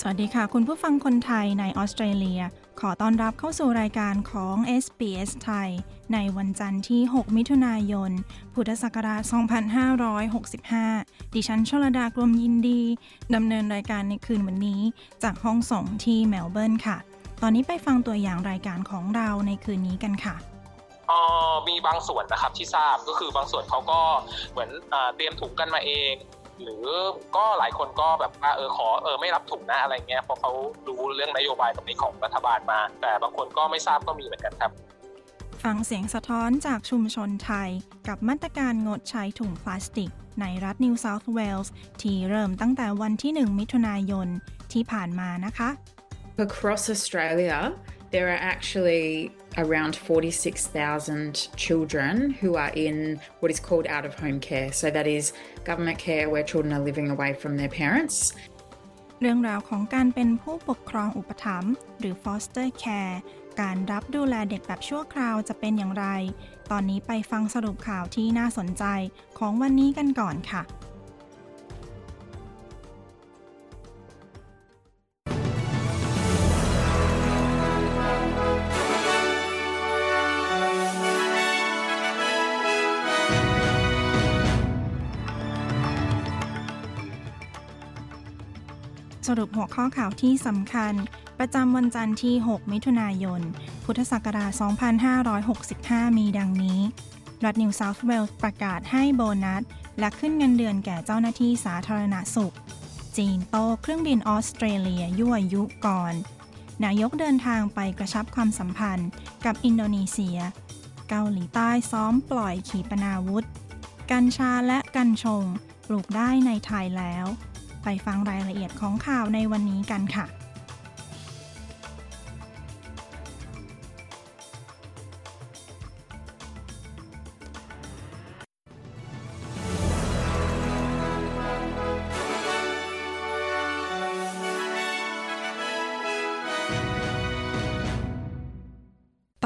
สวัสดีค่ะ คุณผู้ฟังคนไทยในออสเตรเลีย ขอต้อนรับเข้าสู่รายการของ SBS ไทย ในวันจันทร์ที่ 6 มิถุนายน พุทธศักราช 2565 ดิฉันชลดากรมยินดี ดำเนินรายการในคืนวันนี้ จากห้องส่งที่เมลเบิร์นค่ะ ตอนนี้ไปฟังตัวอย่างรายการของเราในคืนนี้กันค่ะออมีบางส่วนนะครับที่ทราบก็คือบางส่วนเขาก็เหมือนเตรียมถุงกันมาเอง หรือก็หลายคนก็แบบว่าเออขอเออไม่รับถุงนะอะไรเงี้ยเพราะเขารู้เรื่องนโยบายตรงนี้ของรัฐบาลมา แต่บางคนก็ไม่ทราบก็มีเหมือนกันครับ ฟังเสียงสะท้อนจากชุมชนไทย กับมาตรการงดใช้ถุงพลาสติก ในรัฐนิวเซาท์เวลส์ที่เริ่มตั้งแต่วันที่ 1 มิถุนายนที่ผ่านมานะคะ Across Australia, there are actually around 46,000 children who are in what is called out of home care. So, that is government care where children are living away from their parents. เรื่องราวของการเป็นผู้ปกครองอุปถัมภ์หรือ foster care การรับดูแลเด็กแบบชั่วคราวจะเป็นอย่างไร ตอนนี้ไปฟังสรุปข่าวที่น่าสนใจของวันนี้กันก่อนค่ะ สรุปหัวข้อข่าวที่สำคัญ ประจำวันจันทร์ที่ 6 มิถุนายน พุทธศักราช 2565 มีดังนี้ รัฐนิวเซาท์เวลส์ประกาศให้โบนัส และขึ้นเงินเดือนแก่เจ้าหน้าที่สาธารณสุข จีนโตเครื่องบินออสเตรเลียยั่วยุก่อน นายกเดินทางไปกระชับความสัมพันธ์กับอินโดนีเซีย เกาหลีใต้ซ้อมปล่อยขีปนาวุธ กัญชาและกัญชงปลูกได้ในไทยแล้ว ไปฟังรายละเอียดของข่าวในวันนี้กันค่ะ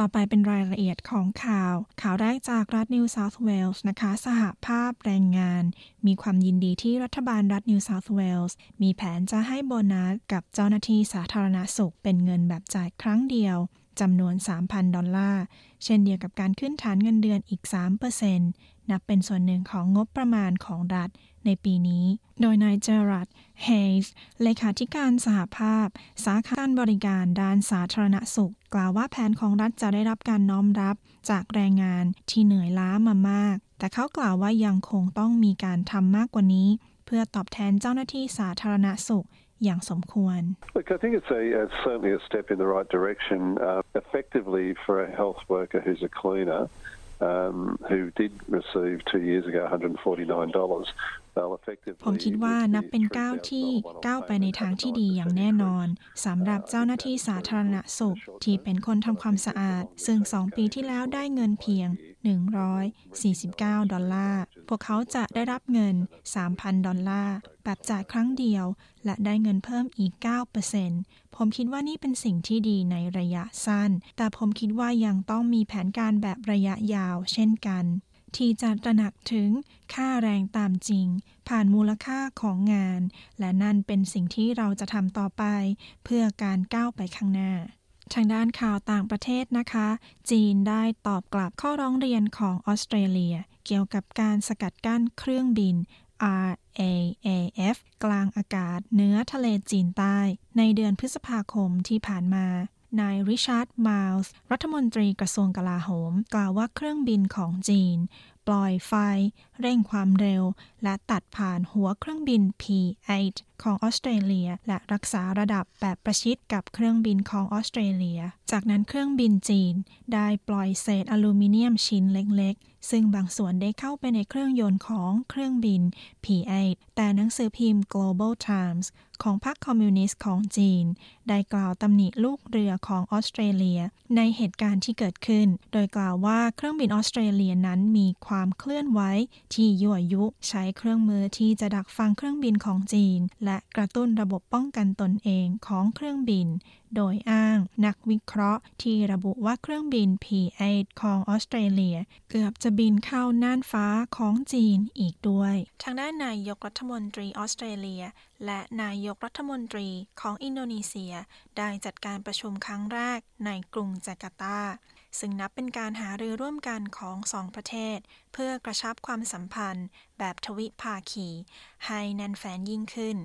ต่อไปเป็นรายละเอียดของข่าว ข่าวแรกจากรัฐนิวเซาท์เวลส์นะคะ สหภาพแรงงาน มีความยินดีที่รัฐบาลรัฐนิวเซาท์เวลส์มีแผนจะให้โบนัสกับเจ้าหน้าที่สาธารณสุขเป็นเงินแบบจ่ายครั้งเดียวจำนวน 3,000 ดอลลาร์ เช่นเดียวกับการขึ้นฐานเงินเดือนอีก 3%นับเป็นส่วนหนึ่งของงบประมาณของรัฐในปีนี้ โดยนายเจอรัด เฮย์สเลขาธิการสหภาพ สาขาการบริการด้านสาธารณสุข กล่าวว่าแผนของรัฐจะได้รับการน้อมรับจากแรงงานที่เหนื่อยล้ามามาก แต่เขากล่าวว่ายังคงต้องมีการทำมากกว่านี้ เพื่อตอบแทนเจ้าหน้าที่สาธารณสุขอย่างสมควร Look, I think it's a, uh, certainly a step in the right direction. Uh, effectively, for a health worker who's a cleaner, um, who did receive two years ago $149, dollars ผมคิดว่านับเป็นก้าวที่ก้าวไปในทางที่ดีอย่างแน่นอนสำหรับเจ้าหน้าที่สาธารณสุขที่เป็นคนทำความสะอาด ซึ่ง2ปีที่แล้วได้เงินเพียง 149 ดอลลาร์ พวกเขาจะได้รับเงิน 3,000 ดอลลาร์แบบจ่ายครั้งเดียว และได้เงินเพิ่มอีก 9%ผมคิดว่านี่เป็นสิ่งที่ดีในระยะสั้น แต่ผมคิดว่ายังต้องมีแผนการแบบระยะยาวเช่นกัน ที่จะตระหนักถึงค่าแรงตามจริง ผ่านมูลค่าของงาน และนั่นเป็นสิ่งที่เราจะทำต่อไป เพื่อการก้าวไปข้างหน้าทางด้านข่าวต่างประเทศนะคะ จีนได้ตอบกลับข้อร้องเรียนของออสเตรเลีย เกี่ยวกับการสกัดกั้นเครื่องบิน RAAF กลางอากาศเหนือทะเลจีนใต้ ในเดือนพฤษภาคมที่ผ่านมา นายริชาร์ดมาลส์รัฐมนตรีกระทรวงกลาโหม กล่าวว่าเครื่องบินของจีน ปล่อยไฟ เร่งความเร็ว และตัดผ่านหัวเครื่องบิน P-8 ของออสเตรเลีย และรักษาระดับแบบประชิดกับเครื่องบินของออสเตรเลีย จากนั้นเครื่องบินจีน ได้ปล่อยเศษอลูมิเนียมชิ้นเล็กๆ ซึ่งบางส่วนได้เข้าไปในเครื่องยนต์ของเครื่องบิน P-8 แต่หนังสือพิมพ์ Global Times ของพรรคคอมมิวนิสต์ของจีน ได้กล่าวตำหนิลูกเรือของออสเตรเลีย ในเหตุการณ์ที่เกิดขึ้น โดยกล่าวว่าเครื่องบินออสเตรเลียนั้นมีความเคลื่อนไหวที่ยั่วยุใช้เครื่องมือที่จะดักฟังเครื่องบินของจีน และกระตุ้นระบบป้องกันตนเองของเครื่องบิน โดยอ้างนักวิเคราะห์ที่ระบุว่าเครื่องบิน P-8 ของออสเตรเลีย เกือบจะบินเข้าน่านฟ้าของจีนอีกด้วย ทางด้านนายกรัฐมนตรีออสเตรเลีย และนายกรัฐมนตรีของอินโดนีเซีย ได้จัดการประชุมครั้งแรกในกรุงจาการ์ตา ซึ่งนับเป็นการหารือร่วมกันของสองประเทศ เพื่อกระชับความสัมพันธ์ แบบทวิภาคี ให้แน่นแฟนยิ่งขึ้น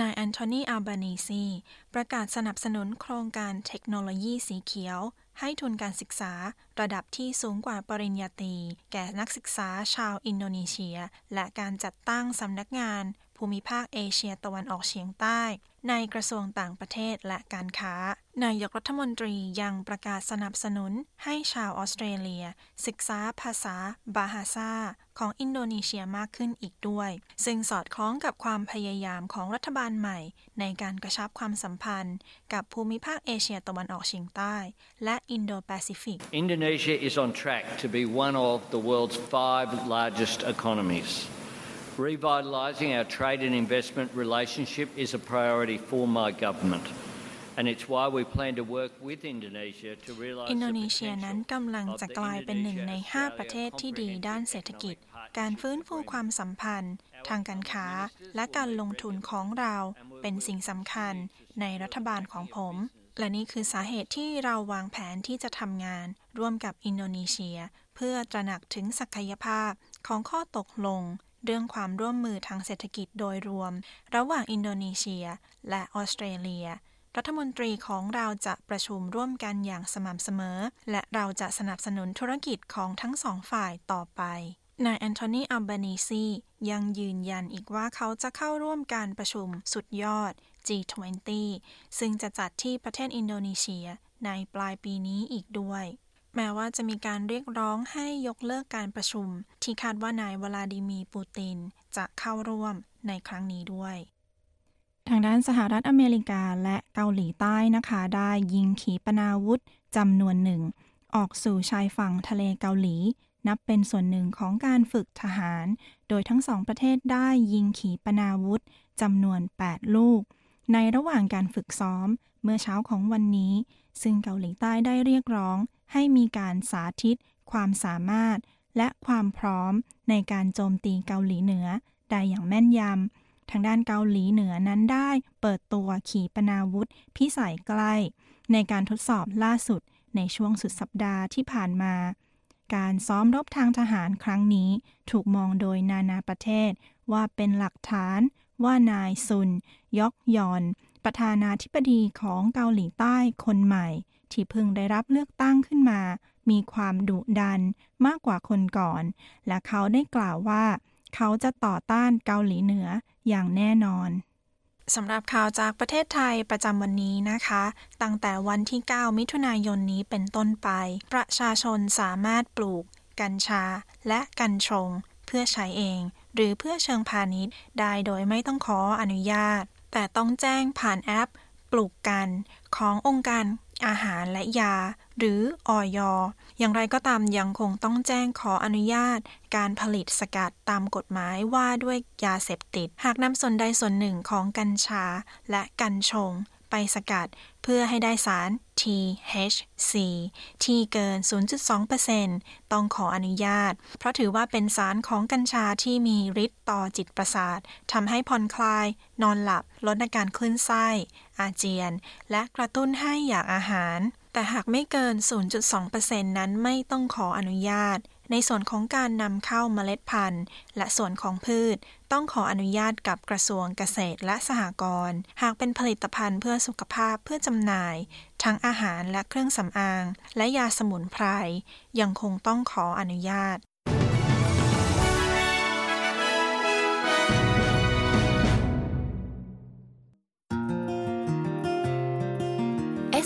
นายแอนโทนีอัลบานีซี ประกาศสนับสนุนโครงการเทคโนโลยีสีเขียว ให้ทุนการศึกษาระดับที่สูงกว่าปริญญาตรี แก่นักศึกษาชาวอินโดนีเซีย และการจัดตั้งสำนักงาน ภูมิภาคเอเชียตะวันออกเฉียงใต้ ในกระทรวงต่างประเทศและการค้า นายกรัฐมนตรียังประกาศสนับสนุนให้ชาวออสเตรเลีย ศึกษาภาษาบาฮาซาของอินโดนีเซียมากขึ้นอีกด้วย ซึ่งสอดคล้องกับความพยายามของรัฐบาลใหม่ ในการกระชับความสัมพันธ์ กับภูมิภาคเอเชียตะวันออกเฉียงใต้ และอินโดแปซิฟิก Indonesia is on track to be one of the world's five largest economies. Revitalising our trade and investment relationship is a priority for my government. อินโดนีเซียนั้นกำลังจะกลายเป็นหนึ่งใน 5 ประเทศที่ดีด้านเศรษฐกิจ การฟื้นฟูความสัมพันธ์ ทางการค้า และการลงทุนของเราเป็นสิ่งสำคัญในรัฐบาลของผม และนี่คือสาเหตุที่เราวางแผนที่จะทำงาน ร่วมกับอินโดนีเซีย เพื่อตระหนักถึงศักยภาพของข้อตกลง เรื่องความร่วมมือทางเศรษฐกิจโดยรวม ระหว่างอินโดนีเซีย และออสเตรเลีย รัฐมนตรีของเราจะประชุมร่วมกันอย่างสม่ำเสมอ และเราจะสนับสนุนธุรกิจของทั้งสองฝ่ายต่อไปนายแอนโทนีอัลบานีซียังยืนยันอีกว่าเขาจะเข้าร่วมการประชุมสุดยอด G20 ซึ่งจะจัดที่ประเทศอินโดนีเซียในปลายปีนี้อีกด้วย แม้ว่าจะมีการเรียกร้องให้ยกเลิกการประชุม ที่คาดว่านายวลาดิมีร์ปูตินจะเข้าร่วมในครั้งนี้ด้วย ทางด้านสหรัฐอเมริกาและเกาหลีใต้นะคะ ได้ยิงขีปนาวุธจำนวนหนึ่ง ออกสู่ชายฝั่งทะเลเกาหลี นับเป็นส่วนหนึ่งของการฝึกทหาร โดยทั้งสองประเทศได้ยิงขีปนาวุธจำนวน 8 ลูก ในระหว่างการฝึกซ้อมเมื่อเช้าของวันนี้ ซึ่งเกาหลีใต้ได้เรียกร้อง ให้มีการสาธิต ความสามารถ และความพร้อมในการโจมตีเกาหลีเหนือได้อย่างแม่นยำ ทางด้านเกาหลีเหนือนั้นได้เปิดตัวขีปนาวุธพิสัยใกล้ ในการทดสอบล่าสุดในช่วงสุดสัปดาห์ที่ผ่านมา การซ้อมรบทางทหารครั้งนี้ถูกมองโดยนานาประเทศ ว่าเป็นหลักฐานว่านายซุนยอกยอน ประธานาธิบดีของเกาหลีใต้คนใหม่ ที่เพิ่งได้รับเลือกตั้งขึ้นมา มีความดุดันมากกว่าคนก่อน และเขาได้กล่าวว่า เขาจะต่อต้านเกาหลีเหนืออย่างแน่นอนสำหรับข่าวจากประเทศไทยประจำวันนี้นะคะ ตั้งแต่วันที่ 9 มิถุนายนนี้เป็นต้นไป ประชาชนสามารถปลูก กัญชา และกัญชง เพื่อใช้เอง หรือเพื่อเชิงพาณิชย์ ได้โดยไม่ต้องขออนุญาต แต่ต้องแจ้งผ่านแอป ปลูกกันขององค์การ อาหารและยา หรืออยอย่างไรก็ตามยังคงต้องแจ้งขออนุญาต การผลิตสกัดตามกฎหมายว่าด้วยยาเสพติด หากนำส่วนใดส่วนหนึ่งของกัญชาและกัญชง ไปสกัด เพื่อให้ได้สาร THC ที่เกิน 0.2%ต้องขออนุญาต เพราะถือว่าเป็นสารของกัญชาที่มีฤทธิ์ต่อจิตประสาททำให้ผ่อนคลาย นอนหลับ ลดอาการคลื่นไส้ อาเจียน และกระตุ้นให้อยากอาหาร แต่หากไม่เกิน 0.2%นั้นไม่ต้องขออนุญาต ในส่วนของการนำเข้าเมล็ดพันธุ์ และส่วนของพืช ต้องขออนุญาตกับกระทรวงเกษตรและสหกรณ์ หากเป็นผลิตภัณฑ์เพื่อสุขภาพเพื่อจำหน่าย ทั้งอาหารและเครื่องสำอาง และยาสมุนไพรยังคงต้องขออนุญาต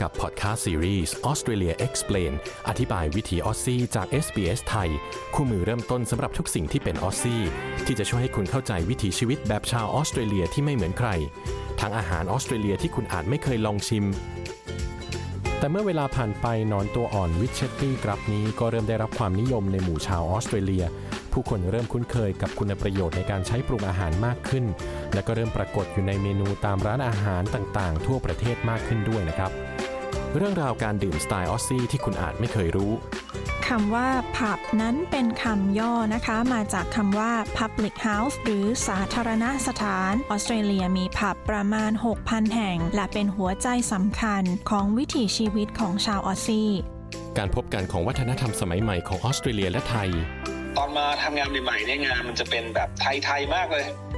กับพอดแคสต์ซีรีส์ Australia Explained อธิบายวิธีออสซี่จาก SBS ไทย คู่มือเริ่มต้นสำหรับทุกสิ่งที่เป็นออสซี่ ที่จะช่วยให้คุณเข้าใจวิถีชีวิตแบบชาวออสเตรเลียที่ไม่เหมือนใคร ทั้งอาหารออสเตรเลียที่คุณอาจไม่เคยลองชิม แต่เมื่อเวลาผ่านไปนอนตัวอ่อน witchetty grub นี้ก็เริ่มได้รับความนิยมในหมู่ชาวออสเตรเลียผู้คนเริ่มคุ้นเคยกับคุณประโยชน์ในการใช้ปรุงอาหารมากขึ้น และก็เริ่มปรากฏอยู่ในเมนูตามร้านอาหารต่างๆ ทั่วประเทศมากขึ้นด้วยนะครับ เรื่องราวการดื่มสไตล์ออสซี่ที่คุณอาจไม่เคยรู้คำว่า pub นั้นเป็นคำย่อนะคะ มาจากคำว่า public house หรือสาธารณสถาน ออสเตรเลียมีผับประมาณ 6,000 แห่ง และเป็นหัวใจสำคัญของวิถีชีวิตของชาวออสซี่ การพบกันของวัฒนธรรมสมัยใหม่ของออสเตรเลียและไทย ตอนมาทำงานใหม่ๆเนี่ยงานมันจะเป็นแบบไทย ๆ มากเลย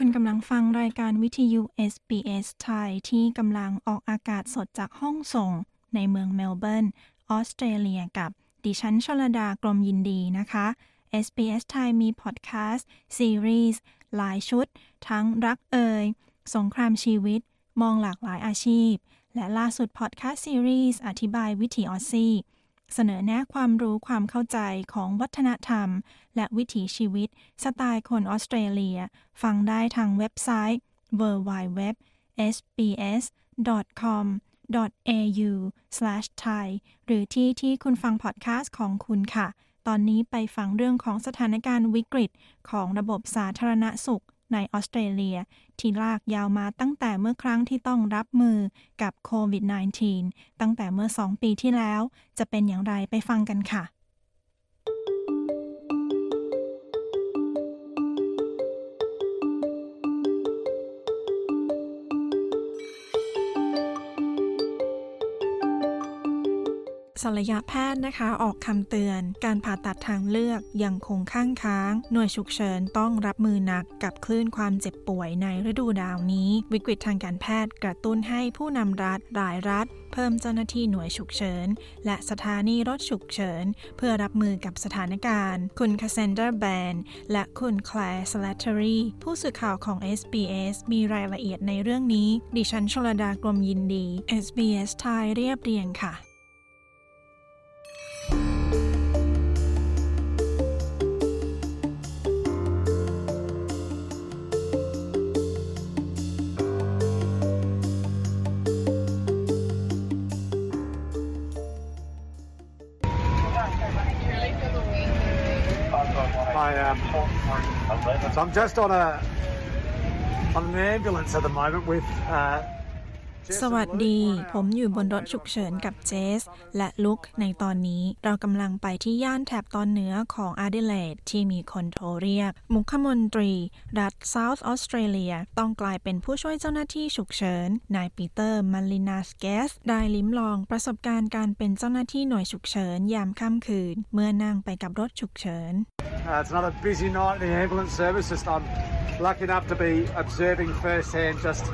คุณกำลังฟังรายการวิทยุ SBS ไทยที่กำลังออกอากาศสดจากห้องส่ง ในเมืองเมลเบิร์น ออสเตรเลียกับ ดิฉันชลดากรมยินดีนะคะ SBS ไทยมีพอดแคสต์ซีรีส์หลายชุด ทั้งรักเอยสงครามชีวิต มองหลากหลายอาชีพ และล่าสุดพอดแคสต์ซีรีส์อธิบายวิถี Aussie เสนอแนะความรู้ความเข้าใจของวัฒนธรรม และวิถีชีวิต สไตล์คนออสเตรเลีย ฟังได้ทางเว็บไซต์ www.sbs.com.au/thai หรือที่ที่คุณฟังพอดแคสต์ของคุณค่ะ ตอนนี้ไปฟังเรื่องของสถานการณ์วิกฤตของระบบสาธารณสุข ในออสเตรเลีย ที่ลากยาวมาตั้งแต่เมื่อครั้งที่ต้องรับมือกับโควิด -19 ตั้งแต่เมื่อ 2 ปีที่แล้ว จะเป็นอย่างไรไปฟังกันค่ะ ศัลยแพทย์นะคะ ออกคำเตือน การผ่าตัดทางเลือกยังคงข้างค้าง หน่วยฉุกเฉินต้องรับมือหนักกับคลื่นความเจ็บป่วยในฤดูดาวนี้ วิกฤตทางการแพทย์กระตุ้นให้ผู้นำรัฐหลายรัฐ เพิ่มเจ้าหน้าที่หน่วยฉุกเฉิน และสถานีรถฉุกเฉิน เพื่อรับมือกับสถานการณ์ คุณคาเซนเดอร์แบนและคุณแคลร์สแลตเทอรีผู้สื่อข่าวของ SBS มีรายละเอียดในเรื่องนี้ ดิฉันชลดากรมยินดี SBS ไทยเรียบเรียงค่ะ so I'm just on a on an ambulance at the moment with. Uh, สวัสดี ผมอยู่บนรถฉุกเฉินกับเจส และลุคในตอนนี้เรากำลังไปที่ย่านแถบตอนเหนือของอาดิเลดที่มีคนโทรเรียก มุขมนตรี รัฐเซาท์ออสเตรเลียต้องกลายเป็นผู้ช่วยเจ้าหน้าที่ฉุกเฉิน นายปีเตอร์มาลินาสกัส ได้ลิ้มลองประสบการณ์การเป็นเจ้าหน้าที่หน่วยฉุกเฉินยามค่ำคืน เมื่อนั่งไปกับรถฉุกเฉิน uh, it's another busy night in the ambulance service. Just I'm lucky enough to be observing firsthand just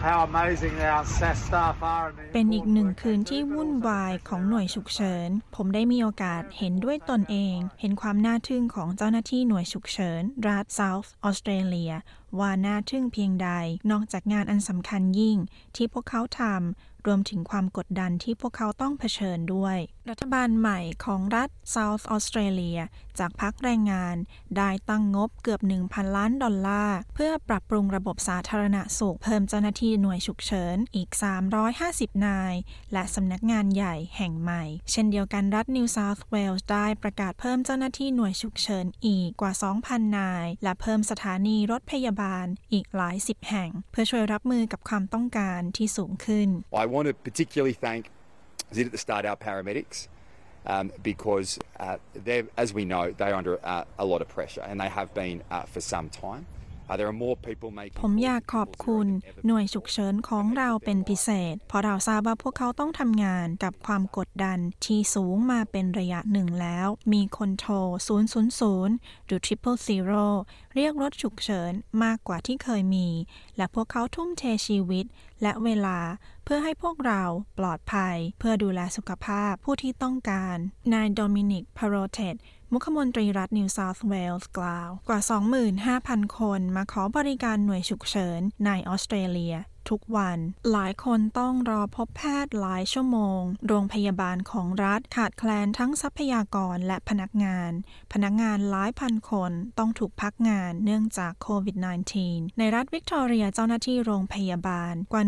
how amazing our SAS staff are. And the เป็นอีกหนึ่งคืนที่วุ่นวายของหน่วยฉุกเฉิน ผมได้มีโอกาสเห็นด้วยตนเอง เห็นความน่าทึ่งของเจ้าหน้าที่หน่วยฉุกเฉิน รัฐเซาท์ออสเตรเลีย ว่าน่าทึ่งเพียงใด นอกจากงานอันสำคัญยิ่งที่พวกเขาทำ รวมถึงความกดดันที่พวกเขาต้องเผชิญด้วย รัฐบาลใหม่ของรัฐ South Australia จากพรรคแรงงาน ได้ตั้งงบเกือบ 1,000 ล้านดอลลาร์ เพื่อปรับปรุงระบบสาธารณสุขเพิ่มเจ้าหน้าที่หน่วยฉุกเฉินอีก 350 นาย และสำนักงานใหญ่แห่งใหม่ เช่นเดียวกันรัฐ New South Wales ได้ประกาศเพิ่มเจ้าหน้าที่หน่วยฉุกเฉินอีกกว่า 2,000 นาย และเพิ่มสถานีรถพยาบาลอีกหลายสิบแห่ง เพื่อช่วยรับมือกับความต้องการที่สูงขึ้น I want to particularly thank at the start our paramedics um, because uh, as we know, they're under uh, a lot of pressure and they have been uh, for some time. ผมอยากขอบคุณหน่วยฉุกเฉินของเราเป็นพิเศษ เพราะเราทราบว่าพวกเขาต้องทำงานกับความกดดันที่สูงมาเป็นระยะหนึ่งแล้ว มีคนโทร 000 หรือ Triple Zero เรียกรถฉุกเฉินมากกว่าที่เคยมี และพวกเขาทุ่มเทชีวิตและเวลาเพื่อให้พวกเราปลอดภัย เพื่อดูแลสุขภาพผู้ที่ต้องการ นายโดมินิกพาโรเทต มุขมนตรีรัฐนิวเซาท์เวลส์กล่าว กว่า 25,000 คนมาขอบริการหน่วยฉุกเฉินในออสเตรเลียทุกวัน หลายคนต้องรอพบแพทย์หลายชั่วโมง โรงพยาบาลของรัฐขาดแคลนทั้งทรัพยากรและพนักงาน พนักงานหลายพันคนต้องถูกพักงานเนื่องจากโควิด -19 ในรัฐวิกตอเรียเจ้าหน้าที่โรงพยาบาลกว่า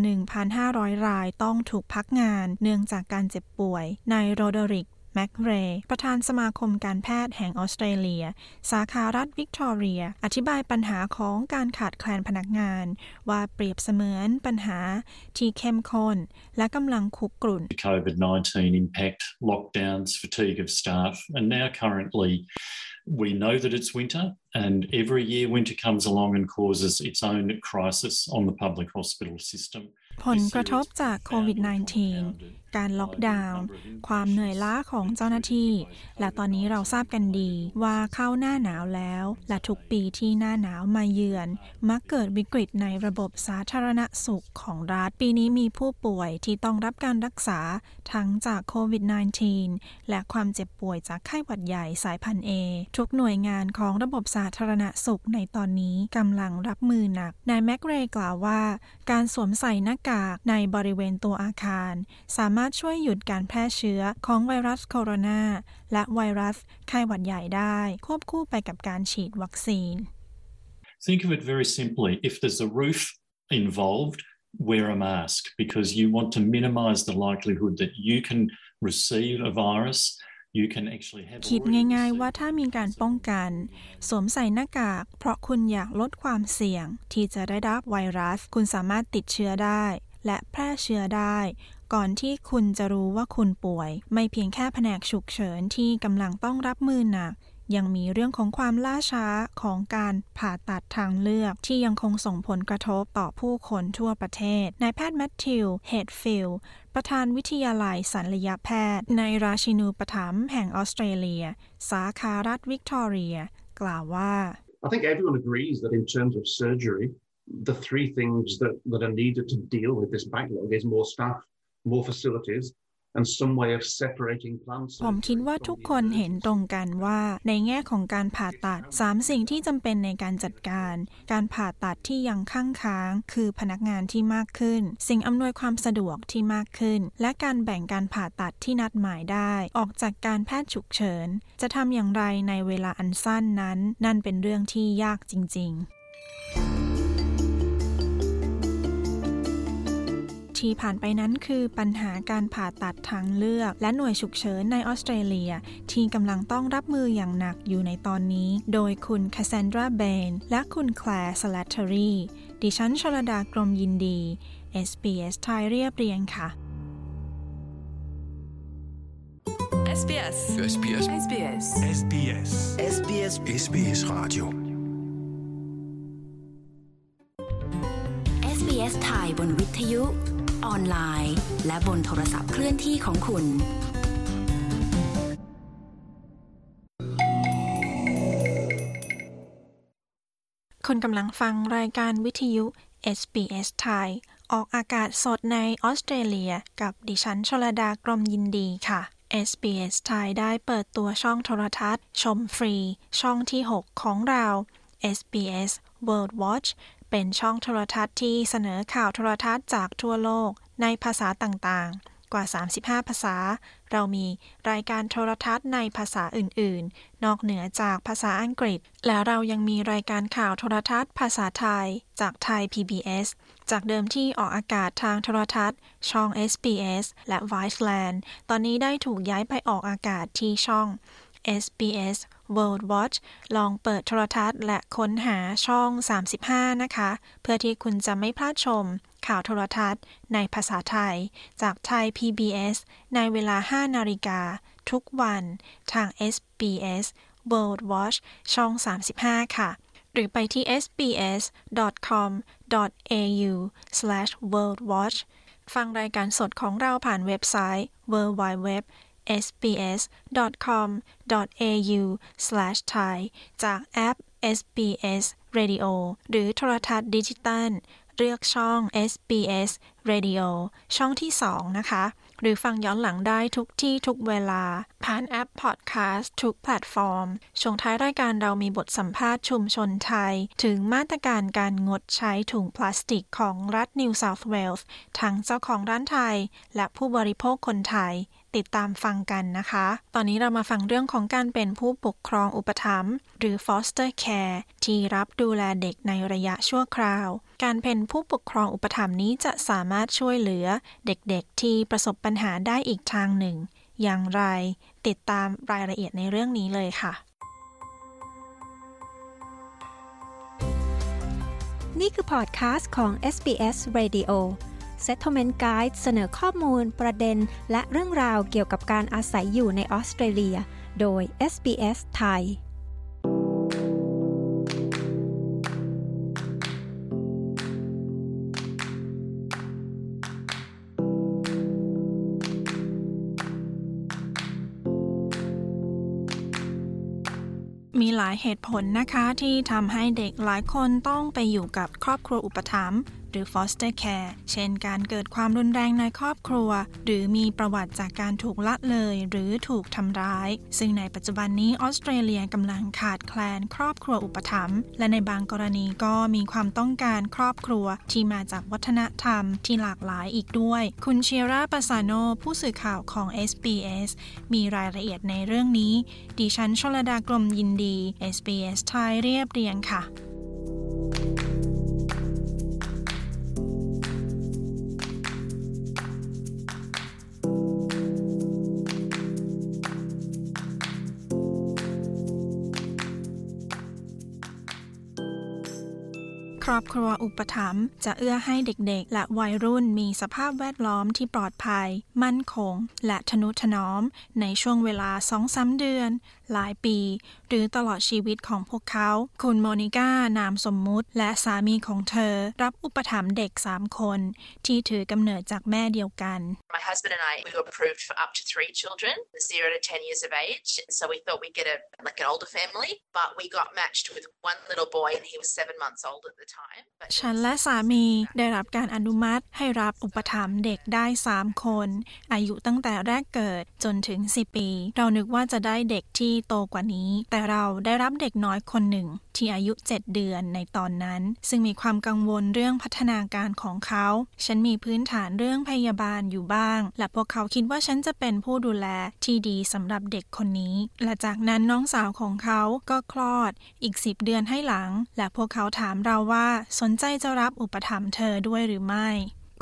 1,500 รายต้องถูกพักงาน เนื่องจากการเจ็บป่วยนายโรเดอริก แม็กเรย์ประธานสมาคมการแพทย์แห่งออสเตรเลีย สาขารัฐวิกตอเรีย อธิบายปัญหาของการขาดแคลนพนักงาน ว่าเปรียบเสมือนปัญหาที่เข้มข้นและกำลังคุกกรุ่น COVID-19 impact lockdowns fatigue of staff and now currently we know that it's winter and every year winter comes along and causes its own crisis on the public hospital system ผลกระทบจากโควิด -19 การล็อกดาวน์ความเหนื่อยล้าของเจ้าหน้าที่ และตอนนี้เราทราบกันดีว่าเข้าหน้าหนาวแล้ว และทุกปีที่หน้าหนาวมาเยือน มักเกิดวิกฤตในระบบสาธารณสุขของรัฐ ปีนี้มีผู้ป่วยที่ต้องรับการรักษาทั้งจากโควิด -19 และความเจ็บป่วยจากไข้หวัดใหญ่สายพันธุ์ A ทุกหน่วยงานของระบบสาธารณสุขในตอนนี้กำลังรับมือหนักนายแมกเรย์กล่าวว่า การสวมใส่หน้ากากในบริเวณตัวอาคาร สามารถช่วยหยุดการแพร่เชื้อของไวรัสโคโรนา และไวรัสไข้หวัดใหญ่ได้ ควบคู่ไปกับการฉีดวัคซีน Think of it very simply if there's a roof involved wear a mask because you want to minimize the likelihood that you can receive a virus คิดง่ายๆว่าถ้ามีการป้องกัน สวมใส่หน้ากาก เพราะคุณอยากลดความเสี่ยง ที่จะได้รับไวรัส คุณสามารถติดเชื้อได้ และแพร่เชื้อได้ ก่อนที่คุณจะรู้ว่าคุณป่วย ไม่เพียงแค่แผนกฉุกเฉินที่กำลังต้องรับมือหนักยังมีเรื่องของความล่าช้าของการผ่าตัดทางเลือกที่ยังคงส่งผลกระทบต่อผู้คนทั่วประเทศ นายแพทย์แมทธิว เฮดฟิลประธานวิทยาลัยศัลยแพทย์ ในราชินูปถัมภ์แห่งออสเตรเลีย สาขารัฐวิกตอเรีย กล่าวว่า I think everyone agrees that in terms of surgery the three things that, that are needed to deal with this backlog is more staff more facilities ผมคิดว่าทุกคนเห็นตรงกันว่าในแง่ของการผ่าตัดสามสิ่งที่จำเป็นในการจัดการ การผ่าตัดที่ยังค้างค้าง คือพนักงานที่มากขึ้น สิ่งอำนวยความสะดวกที่มากขึ้น และการแบ่งการผ่าตัดที่นัดหมายได้ ออกจากการแพทย์ฉุกเฉิน จะทำอย่างไรในเวลาอันสั้นนั้น นั่นเป็นเรื่องที่ยากจริง ๆ ที่ผ่านไปนั้นคือปัญหาการผ่าตัดทางเลือก และหน่วยฉุกเฉินในออสเตรเลีย ที่กำลังต้องรับมืออย่างหนักอยู่ในตอนนี้ โดยคุณคาซานดราเบนและคุณแคลร์สลัตเทอรีดิฉันชลดากรมยินดี SBS ไทยเรียบเรียงค่ะ SBS SBS SBS SBS SBS SBS Radio SBS ไทยบนวิทยุ ออนไลน์ และบนโทรศัพท์เคลื่อนที่ของคุณคุณกำลังฟังรายการวิทยุ SBS ไทย ออกอากาศสดในออสเตรเลีย กับดิฉันชลดากรมยินดีค่ะ SBS ไทยได้เปิดตัวช่องโทรทัศน์ ชมฟรี ช่องที่ 6 ของเรา SBS World Watch เป็นช่องโทรทัศน์ที่เสนอข่าวโทรทัศน์จากทั่วโลกในภาษาต่างๆ กว่า 35 ภาษา เรามีรายการโทรทัศน์ในภาษาอื่น ๆ นอกเหนือจากภาษาอังกฤษ และเรายังมีรายการข่าวโทรทัศน์ภาษาไทย จากไทย PBS จากเดิมที่ออกอากาศทางโทรทัศน์ ช่อง SBS และ Viceland ตอนนี้ได้ถูกย้ายไปออกอากาศที่ช่อง SBS World Watch ลองเปิดโทรทัศน์และค้นหาช่อง 35 นะคะ เพื่อที่คุณจะไม่พลาดชมข่าวโทรทัศน์ในภาษาไทย จากไทย PBS ในเวลา 5 นาฬิกา ทุกวันทาง SBS World Watch ช่อง 35 ค่ะ หรือไปที่ sbs.com.au/worldwatch ฟังรายการสดของเราผ่านเว็บไซต์ www sbs.com.au/thai จากแอป SBS Radio หรือโทรทัศน์ดิจิตอลเลือกช่อง SBS Radio ช่องที่ 2 นะคะ หรือฟังย้อนหลังได้ทุกที่ทุกเวลา ผ่านแอปพอดแคสต์ทุกแพลตฟอร์มช่วงท้ายรายการเรามีบทสัมภาษณ์ชุมชนไทย ถึงมาตรการการงดใช้ถุงพลาสติกของรัฐนิวเซาท์เวลส์ทั้งเจ้าของร้านไทย และผู้บริโภคคนไทยติดตามฟังกันนะคะ ตอนนี้เรามาฟังเรื่องของการเป็นผู้ปกครองอุปถัมภ์หรือ foster care ที่รับดูแลเด็กในระยะชั่วคราว การเป็นผู้ปกครองอุปถัมภ์นี้จะสามารถช่วยเหลือเด็กๆ ที่ประสบปัญหาได้อีกทางหนึ่ง อย่างไร ติดตามรายละเอียดในเรื่องนี้เลยค่ะ นี่คือพอดคาสต์ของ SBS Radio Settlement Guide เสนอข้อมูล ประเด็น และเรื่องราวเกี่ยวกับการอาศัยอยู่ในออสเตรเลีย โดย SBS ไทย หลายเหตุผลนะคะที่ทำให้เด็กหลายคนต้องไปอยู่กับครอบครัวอุปถัมภ์ หรือ foster care เช่นการเกิดความรุนแรงในครอบครัว หรือมีประวัติจากการถูกละเลย หรือถูกทำร้าย ซึ่งในปัจจุบันนี้ออสเตรเลียกำลังขาดแคลนครอบครัวอุปถัมภ์และในบางกรณีก็มีความต้องการครอบครัวที่มาจากวัฒนธรรมที่หลากหลายอีกด้วย คุณเชียร่าปาซาโนผู้สื่อข่าวของ SBS มีรายละเอียดในเรื่องนี้ ดิฉันชลดากรมยินดี SBS ไทยเรียบเรียงค่ะ รอบครัวอุปถัมภ์จะเอื้อให้เด็กๆ และวัยรุ่นมีสภาพแวดล้อมที่ปลอดภัย มั่นคง และทนุถนอม ในช่วงเวลา2-3เดือน หลายปี หรือตลอดชีวิตของพวกเขา คุณโมนิก้านามสมมุติ และสามีของเธอ รับอุปถัมภ์เด็ก 3 คน ที่ถือกำเนิดจากแม่เดียวกัน My husband and I, we were approved for up to three children, zero to 10 years of age. So we thought we'd get a like an older family, but we got matched with one little boy and he was seven months old at the time. But ฉันและสามีได้รับการอนุมัติให้รับอุปถัมภ์เด็กได้ 3 คน อายุตั้งแต่แรกเกิดจนถึง 10 ปี เรานึกว่าจะได้เด็กที่โตกว่านี้ แต่เราได้รับเด็กน้อยคนหนึ่ง ที่อายุ 7 เดือนในตอนนั้น ซึ่งมีความกังวลเรื่องพัฒนาการของเขา ฉันมีพื้นฐานเรื่องพยาบาลอยู่บ้าง และพวกเขาคิดว่าฉันจะเป็นผู้ดูแลที่ดีสำหรับเด็กคนนี้ และจากนั้นน้องสาวของเขาก็คลอดอีก 10 เดือนให้หลัง และพวกเขาถามเราว่าาสนใจจะรับอุปถัมภ์เธอด้วยหรือไม่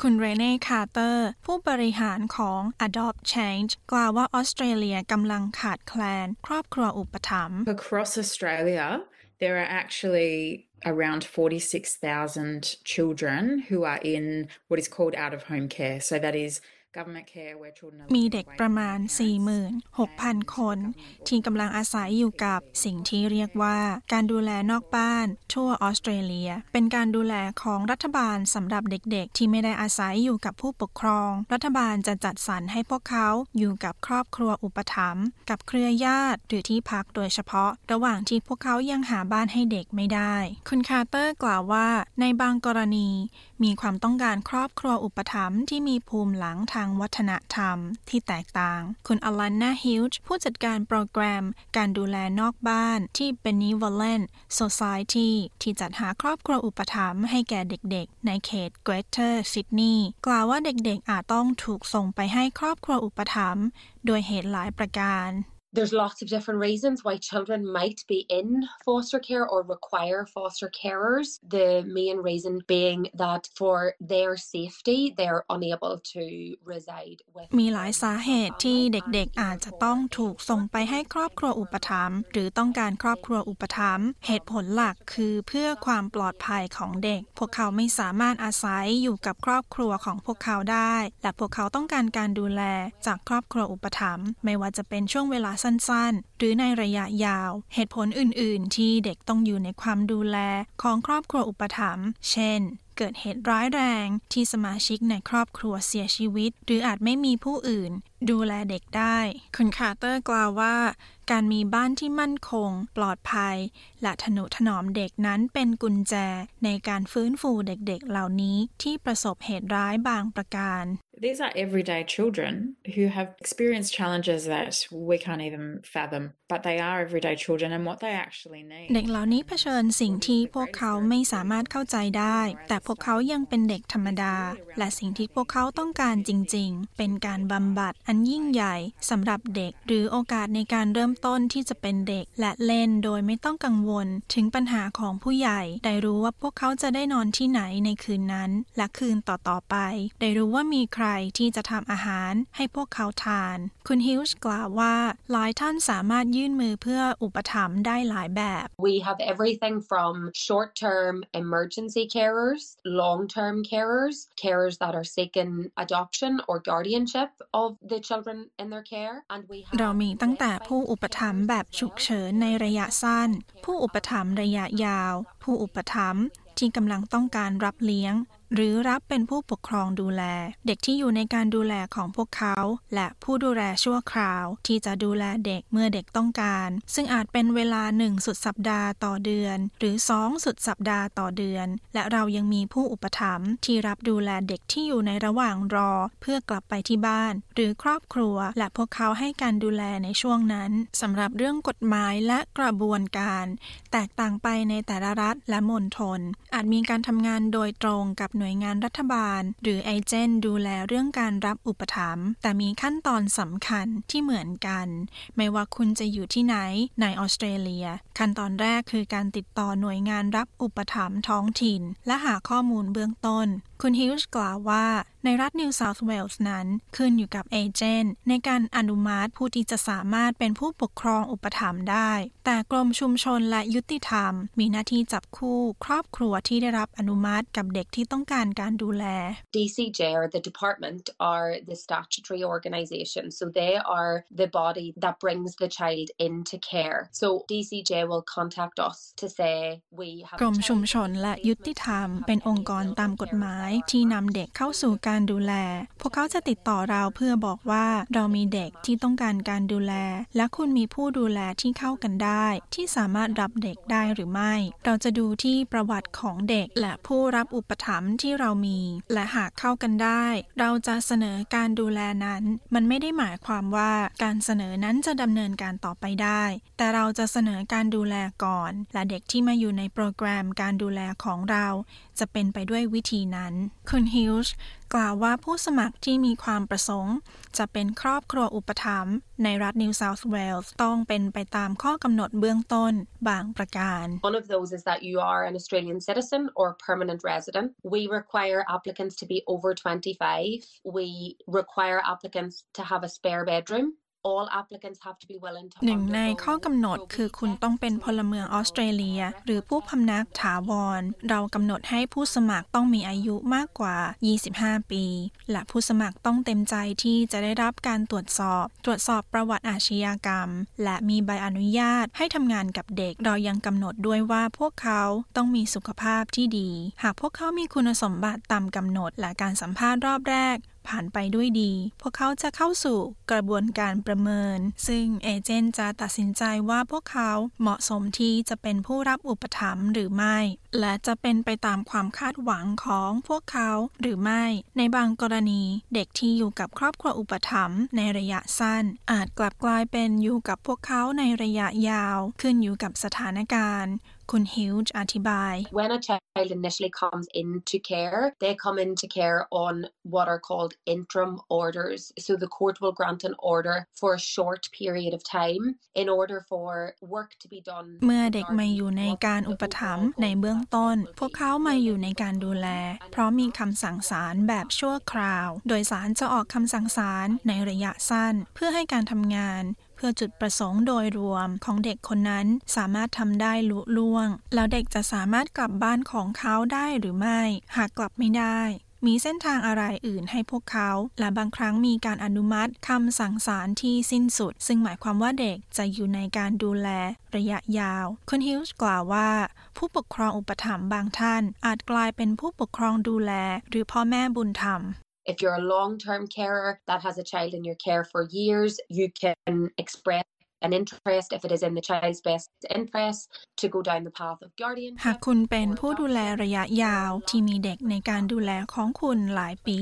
คุณเรเน่คาร์เตอร์ ผู้บริหารของ Adopt Change กล่าวว่าออสเตรเลียกำลังขาดแคลน ครอบครัวอุปถัมภ์ Across Australia, there are actually around 46,000 children who are in what is called out of home care. So that is government care where children are มีเด็กประมาณ 46,000 คน ที่กำลังอาศัยอยู่กับสิ่งที่เรียกว่า การดูแลนอกบ้านทั่วออสเตรเลีย เป็นการดูแลของรัฐบาลสำหรับเด็กๆ ที่ไม่ได้อาศัยอยู่กับผู้ปกครอง รัฐบาลจะจัดสรรให้พวกเขาอยู่กับครอบครัวอุปถัมภ์กับเครือญาติหรือที่พักโดยเฉพาะ ระหว่างที่พวกเขายังหาบ้านให้เด็กไม่ได้ คุณคาร์เตอร์กล่าวว่าในบางกรณี มีความต้องการครอบครัวอุปถัมภ์ที่มีภูมิหลังทางวัฒนธรรมที่แตกต่าง คุณอลันนาฮิลจ์ผู้จัดการโปรแกรมการดูแลนอกบ้านที่ Benevolent Society ที่จัดหาครอบครัวอุปถัมภ์ให้แก่เด็กๆ ในเขต Greater Sydney กล่าวว่าเด็กๆอาจต้องถูกส่งไปให้ครอบครัวอุปถัมภ์โดยเหตุหลายประการ There's lots of different reasons why children might be in foster care or require foster carers. The main reason being that for their safety, they're unable to reside with. มีหลายสาเหตุที่เด็กๆ อาจจะต้องถูกส่งไปให้ครอบครัวอุปถัมภ์หรือต้องการครอบครัวอุปถัมภ์เหตุผลหลักคือเพื่อความปลอดภัยของเด็ก พวกเขาไม่สามารถอาศัยอยู่กับครอบครัวของพวกเขาได้ และพวกเขาต้องการการดูแลจากครอบครัวอุปถัมภ์ไม่ว่าจะเป็นช่วงเวลาสนๆ หรือในระยะยาว เหตุผลอื่นๆ ที่เด็กต้องอยู่ในความดูแลของครอบครัวอุปถัมภ์เช่นเกิดเหตุร้ายแรงที่สมาชิกในครอบครัวเสียชีวิต หรืออาจไม่มีผู้อื่น ดูแลเด็กได้ คุณคาร์เตอร์กล่าวว่า การมีบ้านที่มั่นคง ปลอดภัย และทนุถนอมเด็กนั้นเป็นกุญแจ ในการฟื้นฟูเด็กๆ เหล่านี้ที่ประสบเหตุร้ายบางประการ These are everyday children who have experienced challenges that we can't even fathom, but they are everyday children and what they actually need. เด็กเหล่านี้เผชิญสิ่งที่พวกเขาไม่สามารถเข้าใจได้ แต่พวกเขายังเป็นเด็กธรรมดา และสิ่งที่พวกเขาต้องการจริง ๆ เป็นการบำบัดอันยิ่งใหญ่สำหรับเด็ก หรือโอกาสในการเริ่มต้นที่จะเป็นเด็ก และเล่นโดยไม่ต้องกังวล ถึงปัญหาของผู้ใหญ่ ได้รู้ว่าพวกเขาจะได้นอนที่ไหนในคืนนั้น และคืนต่อๆไป ได้รู้ว่ามีใครที่จะทำอาหารให้พวกเขาทาน คุณฮิวส์กล่าวว่าหลายท่านสามารถยื่นมือเพื่ออุปถัมภ์ได้หลายแบบ We have everything from short term emergency carers, long term carers, carers that are seeking adoption or guardianship of the children in their care, and we have เรามีตั้งแต่ผู้อุปถัมภ์แบบฉุกเฉินในระยะสั้น ผู้อุปถัมภ์ระยะยาว ผู้อุปถัมภ์ที่กำลังต้องการรับเลี้ยง หรือรับเป็นผู้ปกครองดูแล เด็กที่อยู่ในการดูแลของพวกเขา และผู้ดูแลชั่วคราว ที่จะดูแลเด็กเมื่อเด็กต้องการ ซึ่งอาจเป็นเวลาหนึ่งสุดสัปดาห์ต่อเดือน หรือสองสุดสัปดาห์ต่อเดือน และเรายังมีผู้อุปถัมภ์ที่รับดูแลเด็กที่อยู่ในระหว่างรอ เพื่อกลับไปที่บ้าน หรือครอบครัว และพวกเขาให้การดูแลในช่วงนั้นสำหรับเรื่องกฎหมายและกระบวนการ แตกต่างไปในแต่ละรัฐและมณฑลอาจมีการทำงานโดยตรงกับหน่วยงานรัฐบาล หรือไอเจนดูแลเรื่องการรับอุปถัมภ์แต่มีขั้นตอนสำคัญที่เหมือนกัน ไม่ว่าคุณจะอยู่ที่ไหนในออสเตรเลีย ขั้นตอนแรกคือการติดต่อหน่วยงานรับอุปถัมภ์ท้องถิ่น และหาข้อมูลเบื้องต้น คุณฮิวส์กล่าวว่า ในรัฐนิวเซาท์เวลส์นั้น ขึ้นอยู่กับ agent ในการอนุมัติผู้ที่จะสามารถเป็นผู้ปกครองอุปถัมภ์ได้ แต่กรมชุมชนและยุติธรรม มีหน้าที่จับคู่ครอบครัวที่ได้รับอนุมัติกับเด็กที่ต้องการการดูแล DCJ or the department are the statutory organisation, so they are the body that brings the child into care. So DCJ will contact us to say we have. กรมชุมชนและยุติธรรมเป็นองค์กรตามกฎหมายที่นำเด็กเข้าสู่การดูแล พวกเขาจะติดต่อเราเพื่อบอกว่าเรามีเด็กที่ต้องการการดูแล และคุณมีผู้ดูแลที่เข้ากันได้ ที่สามารถรับเด็กได้หรือไม่ เราจะดูที่ประวัติของเด็ก และผู้รับอุปถัมภ์ที่เรามี และหากเข้ากันได้ เราจะเสนอการดูแลนั้น มันไม่ได้หมายความว่าการเสนอนั้นจะดำเนินการต่อไปได้ แต่เราจะเสนอการดูแลก่อน และเด็กที่มาอยู่ในโปรแกรมการดูแลของเรา จะเป็นไปด้วยวิธีนั้นคุณฮิลส์กล่าวว่าผู้สมัครที่มีความประสงค์ จะเป็นครอบครัวอุปถัมภ์ในรัฐนิวเซาท์เวลส์ต้องเป็นไปตามข้อกำหนดเบื้องต้นบางประการ One of those is that you are an Australian citizen or permanent resident. We require applicants to be over 25. We require applicants to have a spare bedroom. All applicants have to be willing to หนึ่งในข้อกำหนดคือคุณต้องเป็นพลเมืองออสเตรเลีย หรือผู้พำนักถาวร เรากำหนดให้ผู้สมัครต้องมีอายุมากกว่า 25 ปี และผู้สมัครต้องเต็มใจที่จะได้รับการตรวจสอบ ตรวจสอบประวัติอาชญากรรม และมีใบอนุญาตให้ทำงานกับเด็ก เรายังกำหนดด้วยว่าพวกเขาต้องมีสุขภาพที่ดี หากพวกเขามีคุณสมบัติตามกำหนดและการสัมภาษณ์รอบแรก ผ่านไปด้วยดี พวกเขาจะเข้าสู่กระบวนการประเมิน ซึ่งเอเจนต์จะตัดสินใจว่าพวกเขาเหมาะสมที่จะเป็นผู้รับอุปถัมภ์หรือไม่ และจะเป็นไปตามความคาดหวังของพวกเขาหรือไม่ ในบางกรณีเด็กที่อยู่กับครอบครัวอุปถัมภ์ในระยะสั้น อาจกลับกลายเป็นอยู่กับพวกเขาในระยะยาว ขึ้นอยู่กับสถานการณ์ คุณฮิวจ์อธิบาย When a child initially comes into care, they come into care on what are called interim orders. So the court will grant an order for a short period of time in order for work to be done. เมื่อเด็กมาอยู่ในการอุปถัมภ์ในเบื้องต้น พวกเขามาอยู่ในการดูแล เพราะมีคำสั่งศาลแบบชั่วคราว โดยศาลจะออกคำสั่งศาลในระยะสั้น เพื่อให้การทำงาน เพื่อจุดประสงค์โดยรวมของเด็กคนนั้นสามารถทำได้ลุล่วง แล้วเด็กจะสามารถกลับบ้านของเขาได้หรือไม่ หากกลับไม่ได้มีเส้นทางอะไรอื่นให้พวกเขา และบางครั้งมีการอนุมัติคำสั่งศาลที่สิ้นสุด ซึ่งหมายความว่าเด็กจะอยู่ในการดูแลระยะยาว คุณฮิลส์กล่าวว่า ผู้ปกครองอุปถัมภ์บางท่าน อาจกลายเป็นผู้ปกครองดูแล หรือพ่อแม่บุญธรรม If you're a long term carer that has a child in your care for years, you can express an interest if it is in the child's best interest to go down the path of guardian หากคุณเป็นผู้ดูแลระยะยาวที่มีเด็กในการดูแลของคุณหลายปี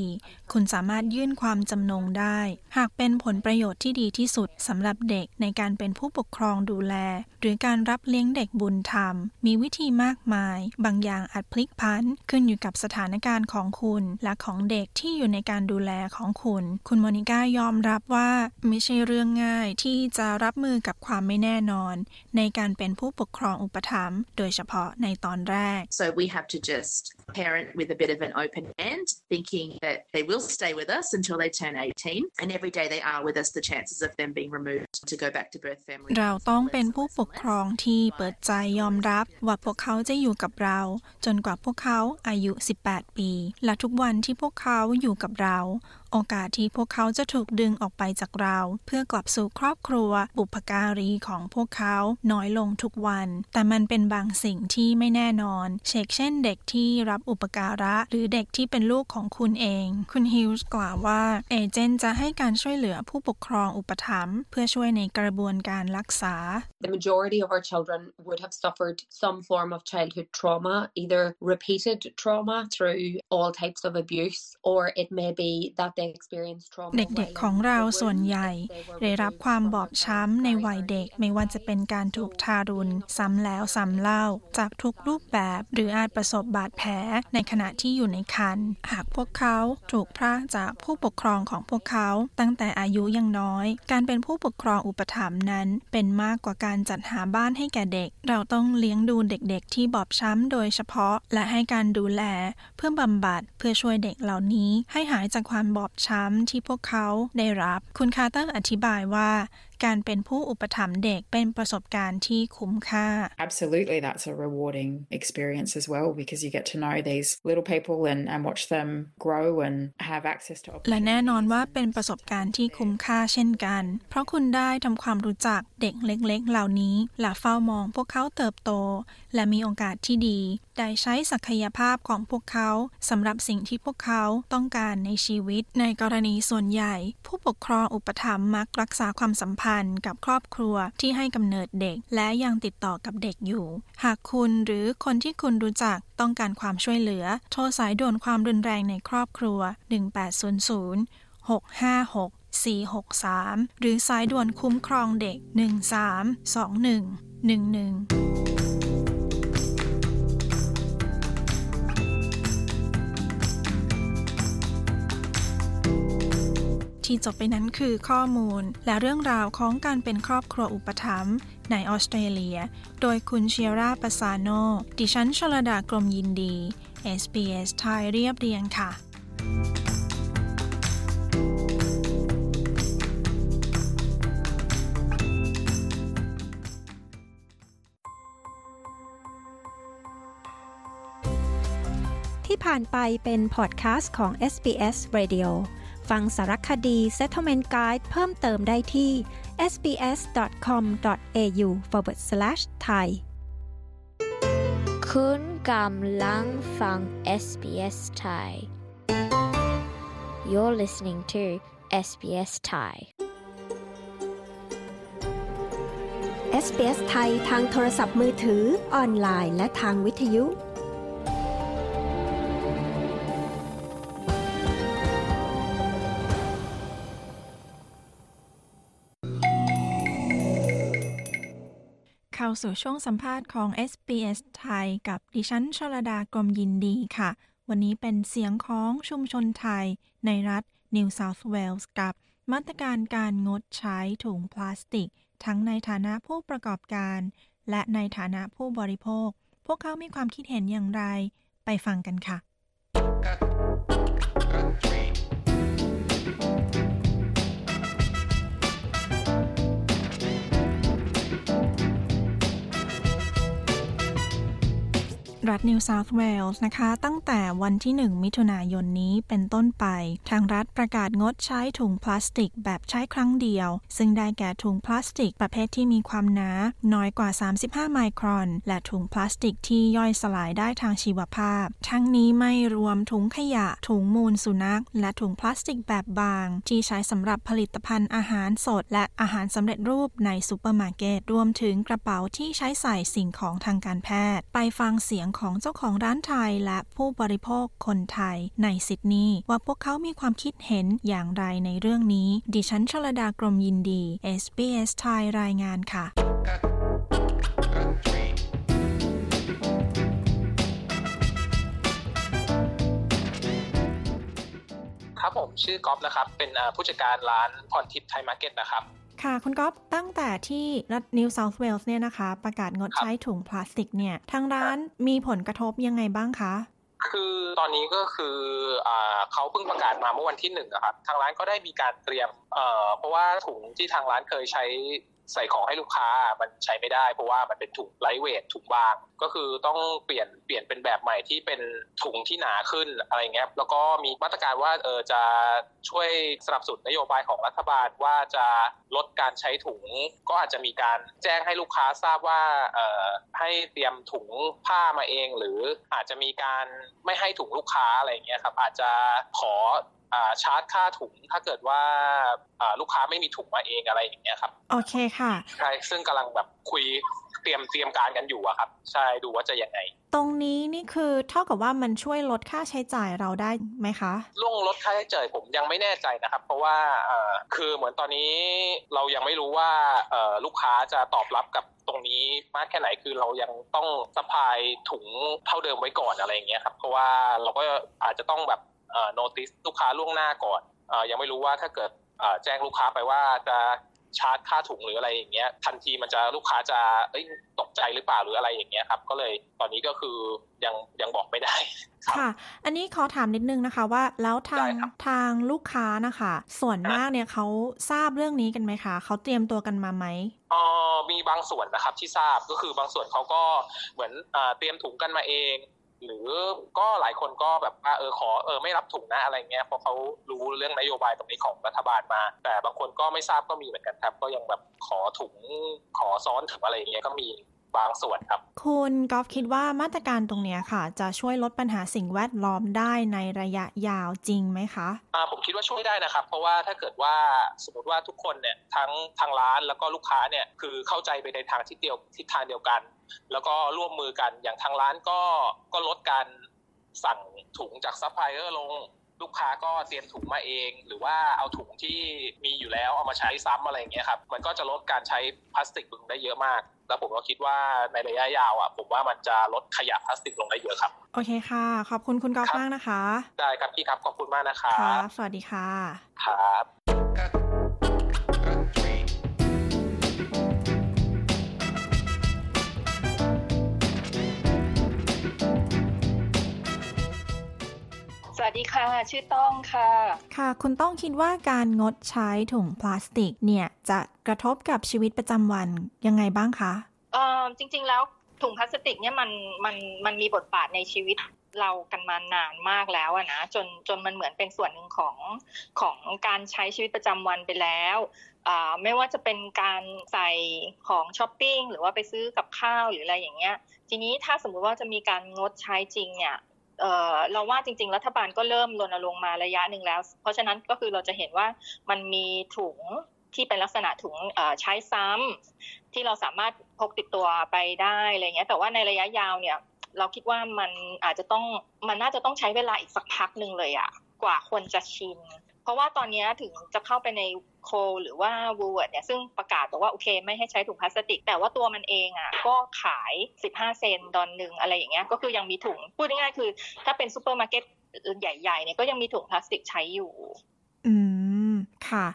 คุณสามารถยื่นความจำนงได้ หากเป็นผลประโยชน์ที่ดีที่สุดสำหรับเด็กในการเป็นผู้ปกครองดูแล หรือการรับเลี้ยงเด็กบุญธรรม มีวิธีมากมาย บางอย่างอาจพลิกพันขึ้นอยู่กับสถานการณ์ของคุณ และของเด็กที่อยู่ในการดูแลของคุณ คุณโมนิก้ายอมรับว่าไม่ใช่เรื่องง่ายที่จะรับมือือกับความไม่แน่นอน ในการเป็นผู้ปกครองอุปถัมภ์โดยเฉพาะในตอนแรก So we have to just parent with a bit of an open hand, thinking that they will stay with us until they turn 18. And every day they are with us, the chances of them being removed to go back to birth family. เราต้องเป็นผู้ปกครองที่เปิดใจยอมรับ ว่าพวกเขาจะอยู่กับเรา จนกว่าพวกเขาอายุ 18 ปี และทุกวันที่พวกเขาอยู่กับเรา โอกาสที่พวกเขาจะถูกดึงออกไปจากเรา เพื่อกลับสู่ครอบครัวบุพการีของพวกเขาน้อยลงทุกวัน แต่มันเป็นบางสิ่งที่ไม่แน่นอน เช่นเช่นเด็กที่เรับอุปการะ หรือเด็กที่เป็นลูกของคุณเอง คุณฮิลส์กล่าวว่าเอเจนต์จะให้การช่วยเหลือผู้ปกครองอุปถัมภ์เพื่อช่วยในกระบวนการรักษา The majority of our children would have suffered some form of childhood trauma, either repeated trauma through all types of abuse, or it may be that they experienced trauma. เด็กๆของเราส่วนใหญ่ ได้รับความบอบช้ำในวัยเด็กไม่ว่าจะเป็นการถูกทารุณ ซ้ำแล้วซ้ำเล่า จากทุกรูปแบบหรืออาจประสบบาดแผลในขณะที่อยู่ในครรภ์หากพวกเขาถูกพรากจากผู้ปกครองของพวกเขาตั้งแต่อายุยังน้อย การเป็นผู้ปกครองอุปถัมภ์นั้น เป็นมากกว่าการจัดหาบ้านให้แก่เด็ก เราต้องเลี้ยงดูเด็กๆ ที่บอบช้ำโดยเฉพาะ และให้การดูแล เพื่อบำบัดเพื่อช่วยเด็กเหล่านี้ให้หายจากความบอบช้ำที่พวกเขาได้รับ คุณคาร์เตอร์อธิบายว่า การเป็นผู้อุปถัมภ์เด็กเป็นประสบการณ์ที่คุ้มค่า Absolutely, that's a rewarding experience as well because you get to know these little people and, and watch them grow and have access to และแน่นอนว่าเป็นประสบการณ์ที่คุ้มค่าเช่นกัน เพราะคุณได้ทำความรู้จักเด็กเล็กๆ เหล่านี้และเฝ้ามองพวกเขาเติบโต และมีโอกาสที่ดี ได้ใช้ศักยภาพของพวกเขาสำหรับสิ่งที่พวกเขาต้องการในชีวิต ในกรณีส่วนใหญ่ ผู้ปกครองอุปถัมภ์มักรักษาความสัมพันธ์กับครอบครัวที่ให้กำเนิดเด็ก และยังติดต่อกับเด็กอยู่ หากคุณหรือคนที่คุณรู้จักต้องการความช่วยเหลือ โทรสายด่วนความรุนแรงในครอบครัว 1800 656 463 หรือสายด่วนคุ้มครองเด็ก 1321 11 ที่จบไปนั้นคือข้อมูล และเรื่องราวของการเป็นครอบครัวอุปถัมภ์ในออสเตรเลีย โดยคุณเชียร่าปาซาโน ดิฉันชลดากรมยินดี SBS ไทยเรียบเรียงค่ะที่ผ่านไปเป็นพอดแคสต์ของ SBS Radio ฟังสารคดี Settlement Guide เพิ่มเติมได้ที่ sbs.com.au forward slash thai คุณกำลังฟัง SBS ไทย You're listening to SBS Thai SBS ไทยทางโทรศัพท์มือถือ ออนไลน์ และทางวิทยุ เข้าสู่ช่วงสัมภาษณ์ของ SBS ไทย กับดิฉันชลดากรมยินดีค่ะ วันนี้เป็นเสียงของชุมชนไทย ในรัฐ New South Wales กับมาตรการการงดใช้ถุงพลาสติก ทั้งในฐานะผู้ประกอบการ และในฐานะผู้บริโภค พวกเขามีความคิดเห็นอย่างไร ไปฟังกันค่ะ รัฐนิวเซาท์เวลส์นะคะ ตั้งแต่วันที่ 1 มิถุนายนนี้เป็นต้นไป ทางรัฐประกาศงดใช้ถุงพลาสติกแบบใช้ครั้งเดียว ซึ่งได้แก่ถุงพลาสติกประเภทที่มีความหนา น้อยกว่า 35 ไมครอน และถุงพลาสติกที่ย่อยสลายได้ทางชีวภาพ ทั้งนี้ไม่รวมถุงขยะ ถุงมูลสุนัข และถุงพลาสติกแบบบาง ที่ใช้สำหรับผลิตภัณฑ์อาหารสด และอาหารสำเร็จรูปในซูเปอร์มาร์เก็ตรวมถึงกระเป๋าที่ใช้ใส่สิ่งของทางการแพทย์ ไปฟังเสียงของเจ้าของร้านไทยและผู้บริโภคคนไทยในซิดนีย์ว่าพวกเขามีความคิดเห็นอย่างไรในเรื่องนี้ ดิฉันชลดากรมยินดี SBS ไทยรายงานค่ะครับผมชื่อกอฟนะครับ เป็นผู้จัดการร้านพรทิพย์ไทยมาร์เก็ตนะครับ ค่ะ คุณก๊อฟตั้งแต่ที่รัฐนิวเซาท์เวลส์เนี่ยนะคะ ประกาศงดใช้ถุงพลาสติกเนี่ย ทางร้านมีผลกระทบยังไงบ้างคะคือตอนนี้ก็คืออเขาเพิ่งประกาศมาเมื่อวันที่หนึ่งครับทางร้านก็ได้มีการเตรียมเเพราะว่าถุงที่ทางร้านเคยใช้ ใส่ของให้ลูกค้ามันใช้ไม่ได้ เพราะว่ามันเป็นถุงไลท์เวทถุงบาง ก็คือต้องเปลี่ยนเปลี่ยนเป็นแบบใหม่ที่เป็นถุงที่หนาขึ้นอะไรเงี้ยแล้วก็มีมาตรการว่าเออจะช่วยสนับสนุนนโยบายของรัฐบาลว่าจะลดการใช้ถุง ก็อาจจะมีการแจ้งให้ลูกค้าทราบว่าเออให้เตรียมถุงผ้ามาเอง หรืออาจจะมีการไม่ให้ถุงลูกค้าอะไรเงี้ยครับอาจจะขอ ชาร์จค่าถุงถ้าเกิดว่าลูกค้าไม่มีถุงมาเองอะไรอย่างเงี้ยครับโอเคค่ะใช่ซึ่งกำลังแบบคุยเตรียมเตรียมการกันอยู่อะครับ ใช่ดูว่าจะยังไง ตรงนี้นี่คือเท่ากับว่ามันช่วยลดค่าใช้จ่ายเราได้ไหมคะล่วงลดค่าใช้จ่ายผมยังไม่แน่ใจนะครับ เพราะว่าคือเหมือนตอนนี้เรายังไม่รู้ว่าลูกค้าจะตอบรับกับตรงนี้มากแค่ไหนคือเรายังต้องสปายถุงเท่าเดิมไว้ก่อนอะไรอย่างเงี้ยครับเพราะว่าเราก็อาจจะต้องแบบ โน้ติสลูกค้าล่วงหน้าก่อนอยังไม่รู้ว่าถ้าเกิดแจ้งลูกค้าไปว่าจะชาร์จค่าถุงหรืออะไรอย่างเงี้ย ทันทีมันจะลูกค้าจะตกใจหรือเปล่าหรืออะไรอย่างเงี้ยครับ ก็เลยตอนนี้ก็คือยังยังบอกไม่ได้ค่ะ อันนี้ขอถามนิดนึงนะคะว่าแล้วทางทางลูกค้านะคะ ส่วนมากเนี่ยเขาทราบเรื่องนี้กันไหมคะเขาเตรียมตัวกันมาไหมอ๋อมีบางส่วนนะครับที่ทราบก็คือบางส่วนเขาก็เหมือนเตรียมถุงกันมาเอง หรือก็หลายคนก็แบบว่าเออขอเออไม่รับถุงนะอะไรเงี้ยเพราะเขารู้เรื่องนโยบายตรงนี้ของรัฐบาลมา แต่บางคนก็ไม่ทราบก็มีเหมือนกันครับ ก็ยังแบบขอถุงขอซ้อนถุงอะไรเงี้ยก็มี บางส่วนครับ คุณกอล์ฟคิดว่ามาตรการตรงนี้ค่ะ จะช่วยลดปัญหาสิ่งแวดล้อมได้ในระยะยาวจริงไหมคะอ่าผมคิดว่าช่วยได้นะครับ เพราะว่าถ้าเกิดว่าสมมติว่าทุกคนเนี่ยทั้งทางร้านแล้วก็ลูกค้าเนี่ยคือเข้าใจไปในทางที่เดียวทิศทางเดียวกัน แล้วก็ร่วมมือกันอย่างทางร้านก็ก็ลดการสั่งถุงจากซัพพลายเออร์ลง ลูกค้าก็เตรียมถุงมาเอง หรือว่าเอาถุงที่มีอยู่แล้วเอามาใช้ซ้ำอะไรเงี้ยครับมันก็จะลดการใช้พลาสติกลงได้เยอะมาก แล้วผมก็คิดว่าในระยะยาวอะผมว่ามันจะลดขยะพลาสติกลงได้เยอะครับ โอเคค่ะ ขอบคุณคุณกอล์ฟมากนะคะ ได้ครับพี่ครับขอบคุณมากนะครับสวัสดีค่ะครับ วัสดีค่ะ ชื่อต้องค่ะ ค่ะ คุณต้องคิดว่าการงดใช้ถุงพลาสติกเนี่ยจะกระทบกับชีวิตประจำวันยังไงบ้างคะเออจริง ๆ แล้วถุงพลาสติกเนี่ยมันมันมันมีบทบาทในชีวิตเรากันมานานมากแล้วอะนะจนจนมันเหมือนเป็นส่วนหนึ่งของของการใช้ชีวิตประจำวันไปแล้วไม่ว่าจะเป็นการใส่ของช้อปปิ้งหรือว่าไปซื้อกับข้าวหรืออะไรอย่างเงี้ย ทีนี้ถ้าสมมุติว่าจะมีการงดใช้จริงเนี่ย เราว่าจริง ๆ รัฐบาลก็เริ่มรณรงค์มาระยะหนึ่งแล้ว เพราะฉะนั้นก็คือเราจะเห็นว่ามันมีถุงที่เป็นลักษณะถุงใช้ซ้ำที่เราสามารถพกติดตัวไปได้อะไรเงี้ย แต่ว่าในระยะยาวเนี่ย เราคิดว่ามันอาจจะต้องมันน่าจะต้องใช้เวลาอีกสักพักหนึ่งเลยอะกว่าคนจะชิน เพราะว่าตอนนี้ถึงจะเข้าไปใน Coles หรือว่า Woolworths เนี่ยซึ่งประกาศบอกว่าโอเค ไม่ให้ใช้ถุงพลาสติก แต่ว่าตัวมันเองอะก็ขาย 15 เซนต์อันหนึ่งอะไรอย่างเงี้ยก็คือยังมีถุงพูดง่ายๆคือ ถ้าเป็นซูเปอร์มาร์เก็ตใหญ่ๆเนี่ยก็ยังมีถุงพลาสติกใช้อยู่ อืม ค่ะ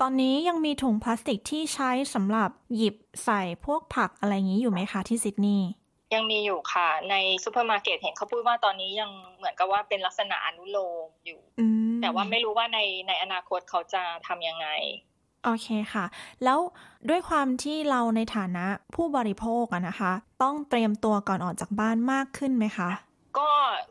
ตอนนี้ยังมีถุงพลาสติกที่ใช้สำหรับหยิบใส่พวกผักอะไรอย่างนี้อยู่ไหมคะที่ซิดนีย์ ยังมีอยู่ค่ะ ในซูเปอร์มาร์เก็ตเห็นเขาพูดว่าตอนนี้ยังเหมือนกับว่าเป็นลักษณะอนุโลมอยู่ แต่ว่าไม่รู้ว่าในในอนาคตเขาจะทำยังไง โอเคค่ะ แล้วด้วยความที่เราในฐานะผู้บริโภคอะนะคะ ต้องเตรียมตัวก่อนออกจากบ้านมากขึ้นไหมคะ ก็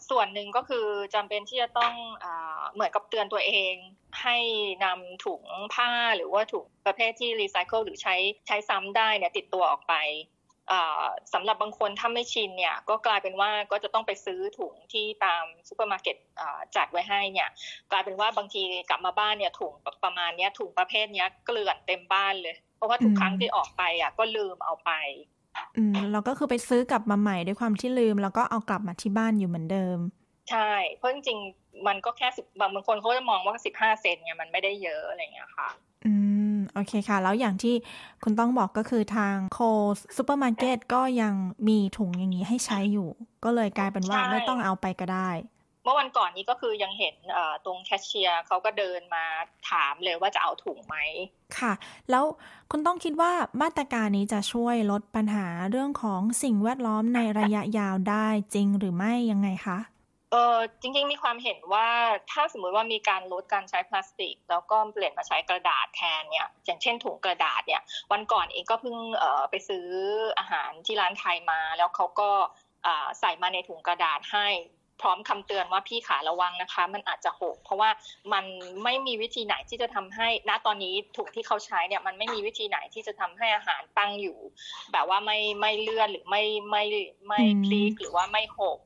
ส่วนหนึ่งก็คือจำเป็นที่จะต้องเออเหมือนกับเตือนตัวเองให้นำถุงผ้าหรือว่าถุงประเภทที่รีไซเคิลหรือใช้ใช้ซ้ำได้เนี่ยติดตัวออกไป สำหรับบางคนถ้าไม่ชินเนี่ยก็กลายเป็นว่าก็จะต้องไปซื้อถุงที่ตามซูเปอร์มาร์เก็ตจัดไว้ให้เนี่ยกลายเป็นว่าบางทีกลับมาบ้านเนี่ยถุงประมาณนี้ถุงประเภทนี้เกลื่อนเต็มบ้านเลย เพราะว่าทุกครั้งที่ออกไปอะก็ลืมเอาไปอืมเราก็คือไปซื้อกลับมาใหม่ด้วยความที่ลืม แล้วก็เอากลับมาที่บ้านอยู่เหมือนเดิม ใช่ เพราะจริงๆมันก็แค่สิบบางคนเขาจะมองว่าสิบห้าเซนต์เนี่ยมันไม่ได้เยอะอะไรเงี้ยค่ะ อืมโอเคค่ะ แล้วอย่างที่คุณต้องบอกก็คือทางโคซูเปอร์มาร์เก็ตก็ยังมีถุงอย่างนี้ให้ใช้อยู่ ก็เลยกลายเป็นว่าไม่ต้องเอาไปก็ได้ เมื่อวันก่อนนี้ก็คือยังเห็นตรงแคชเชียร์เขาก็เดินมาถามเลยว่าจะเอาถุงไหมค่ะ แล้วคุณต้องคิดว่ามาตรการนี้จะช่วยลดปัญหาเรื่องของสิ่งแวดล้อมในระยะยาวได้จริงหรือไม่ยังไงคะ เออจริงๆมีความเห็นว่าถ้าสมมุติว่ามีการลดการใช้พลาสติก แล้วก็เปลี่ยนมาใช้กระดาษแทนเนี่ยอย่างเช่นถุงกระดาษเนี่ย วันก่อนเองก็เพิ่งเออไปซื้ออาหารที่ร้านไทยมา แล้วเขาก็ใส่มาในถุงกระดาษให้พร้อมคำเตือนว่าพี่ขาระวังนะคะ มันอาจจะหก เพราะว่ามันไม่มีวิธีไหนที่จะทำให้ณตอนนี้ถุงที่เขาใช้เนี่ยมันไม่มีวิธีไหนที่จะทำให้อาหารตั้งอยู่ แบบว่าไม่ไม่เลื่อนหรือไม่ไม่ไม่พลิกหรือว่าไม่หก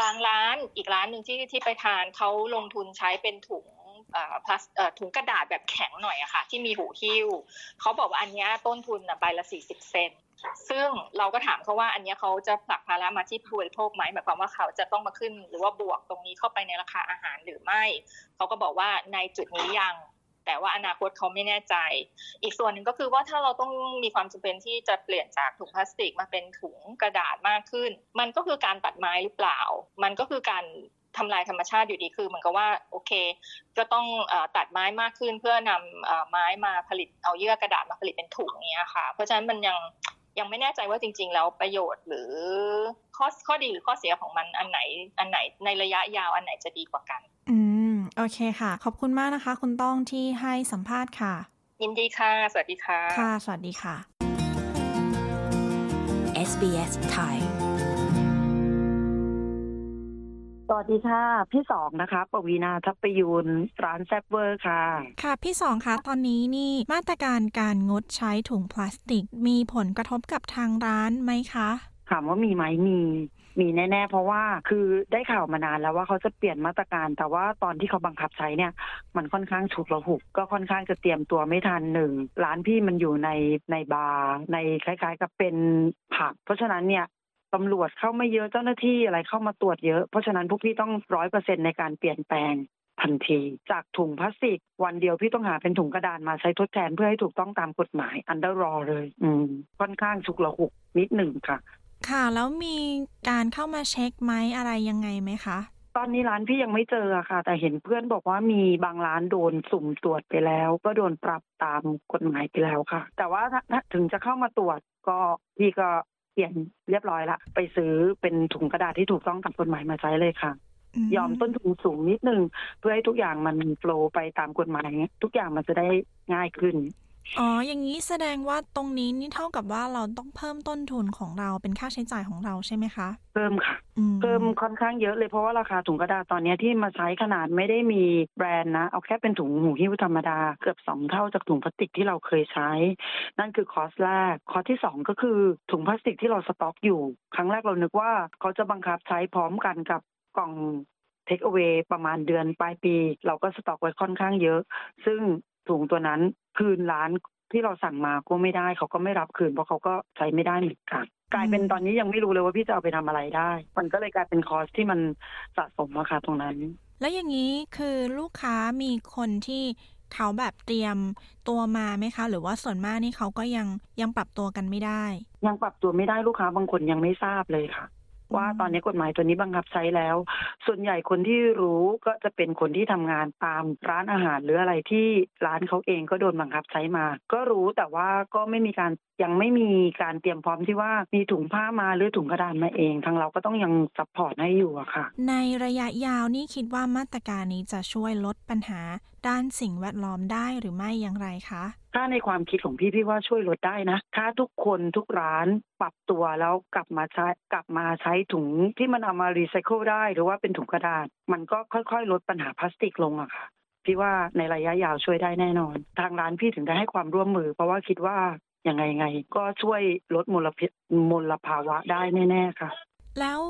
บางร้านอีกร้านหนึ่งที่ที่ไปทานเขาลงทุนใช้เป็นถุงพลาสถุงกระดาษแบบแข็งหน่อยอะค่ะ ที่มีหูหิ้วเขาบอกว่าอันนี้ต้นทุนใบละสี่สิบเซนซึ่งเราก็ถามเขาว่าอันนี้เขาจะผลักภาระมาที่ผู้บริโภคไหมหมายความว่าเขาจะต้องมาขึ้น หรือว่าบวกตรงนี้เข้าไปในราคาอาหารหรือไม่ เขาก็บอกว่าในจุดนี้ยัง แต่ว่าอนาคตเขาไม่แน่ใจ อีกส่วนหนึ่งก็คือว่าถ้าเราต้องมีความจำเป็นที่จะเปลี่ยนจากถุงพลาสติกมาเป็นถุงกระดาษมากขึ้น มันก็คือการตัดไม้หรือเปล่า มันก็คือการทำลายธรรมชาติอยู่ดีคือเหมือนกับว่าโอเค ก็ต้องตัดไม้มากขึ้นเพื่อนำไม้มาผลิตเอาเยื่อกระดาษมาผลิตเป็นถุงเนี้ยค่ะ เพราะฉะนั้นมันยังยังไม่แน่ใจว่าจริง ๆ แล้วประโยชน์หรือข้อข้อดีหรือข้อเสียของมันอันไหนอันไหนในระยะยาวอันไหนจะดีกว่ากัน โอเคค่ะ ขอบคุณมากนะคะ คุณต้องที่ให้สัมภาษณ์ค่ะ ยินดีค่ะ สวัสดีค่ะ ค่ะ สวัสดีค่ะ SBS ไทยสวัสดีค่ะ พี่สองนะคะปวีนาทัพปยูนร้านแซบเวอร์ค่ะ ค่ะ พี่สองคะตอนนี้นี่มาตรการการงดใช้ถุงพลาสติก มีผลกระทบกับทางร้านไหมคะ ถามว่ามีไหมมี มีแน่ ๆ เพราะว่าคือได้ข่าวมานานแล้วว่าเขาจะเปลี่ยนมาตรการ แต่ว่าตอนที่เขาบังคับใช้เนี่ย มันค่อนข้างฉุกระหุก ก็ค่อนข้างจะเตรียมตัวไม่ทันหนึ่งร้านพี่มันอยู่ในในบาร์ในคล้าย ๆ กับเป็นผับเพราะฉะนั้นเนี่ยตำรวจเข้าไม่เยอะเจ้าหน้าที่อะไรเข้ามาตรวจเยอะ เพราะฉะนั้นพวกพี่ต้องร้อยเปอร์เซ็นในการเปลี่ยนแปลงทันที จากถุงพลาสติก วันเดียวพี่ต้องหาเป็นถุงกระดานมาใช้ทดแทนเพื่อให้ถูกต้องตามกฎหมายอันเดอร์รอเลย อืมค่อนข้างฉุกระหุกนิดหนึ่งค่ะ ค่ะ แล้วมีการเข้ามาเช็คไหมอะไรยังไงไหมคะ ตอนนี้ร้านพี่ยังไม่เจอค่ะ แต่เห็นเพื่อนบอกว่ามีบางร้านโดนสุ่มตรวจไปแล้ว ก็โดนปรับตามกฎหมายไปแล้วค่ะ แต่ว่าถ้าถึงจะเข้ามาตรวจก็พี่ก็เปลี่ยนเรียบร้อยละ ไปซื้อเป็นถุงกระดาษที่ถูกต้องตามกฎหมายมาใช้เลยค่ะยอมต้นทุนสูงนิดนึง เพื่อให้ทุกอย่างมันโฟล์ไปตามกฎหมายทุกอย่างมันจะได้ง่ายขึ้น อ๋อ อย่างนี้แสดงว่าตรงนี้นี่เท่ากับว่าเราต้องเพิ่มต้นทุนของเราเป็นค่าใช้จ่ายของเราใช่ไหมคะ เพิ่มค่ะ เพิ่มค่อนข้างเยอะเลยเพราะว่าราคาถุงกระดาษตอนนี้ที่มาใช้ขนาดไม่ได้มีแบรนด์นะ เอาแค่เป็นถุงหูหิ้วธรรมดา เกือบสองเท่าจากถุงพลาสติกที่เราเคยใช้ นั่นคือคอสแรก คอที่สองก็คือถุงพลาสติกที่เราสต็อกอยู่ ครั้งแรกเรานึกว่าเขาจะบังคับใช้พร้อมกันกับกล่องเทคเอา a y ประมาณเดือนปลายปี เราก็สต็อกไว้ค่อนข้างเยอะ ซึ่ง ถุงตัวนั้นคืนร้านที่เราสั่งมาก็ไม่ได้เขาก็ไม่รับคืนเพราะเขาก็ใช้ไม่ได้เหมือนกันกลายเป็นตอนนี้ยังไม่รู้เลยว่าพี่จะเอาไปทำอะไรได้ มันก็เลยกลายเป็นคอสที่มันสะสมราคาตรงนั้น แล้วอย่างนี้คือลูกค้ามีคนที่เขาแบบเตรียมตัวมาไหมคะ หรือว่าส่วนมากนี่เขาก็ยังยังปรับตัวกันไม่ได้ ยังปรับตัวไม่ได้ลูกค้าบางคนยังไม่ทราบเลยค่ะ ว่าตอนนี้กฎหมายตัวนี้บังคับใช้แล้ว ส่วนใหญ่คนที่รู้ก็จะเป็นคนที่ทำงานตามร้านอาหารหรืออะไรที่ร้านเขาเองก็โดนบังคับใช้มา ก็รู้แต่ว่าก็ไม่มีการยังไม่มีการเตรียมพร้อมที่ว่ามีถุงผ้ามาหรือถุงกระดาษมาเองทางเราก็ต้องยัง support ให้อยู่อะค่ะ ในระยะยาวนี่คิดว่ามาตรการนี้จะช่วยลดปัญหา ด้านสิ่งแวดล้อมได้หรือไม่อย่างไรคะ ถ้าในความคิดของพี่พี่ว่าช่วยลดได้นะ ถ้าทุกคนทุกร้านปรับตัวแล้วกลับมาใช้กลับมาใช้ถุงที่มันเอามารีไซเคิลได้ หรือว่าเป็นถุงกระดาษ มันก็ค่อยๆ ลดปัญหาพลาสติกลงอะค่ะพี่ว่าในระยะยาวช่วยได้แน่นอน ทางร้านพี่ถึงได้ให้ความร่วมมือ เพราะว่าคิดว่ายังไงไงก็ช่วยลดมลพิษมลภาวะได้แน่ ๆ ค่ะ แล้ว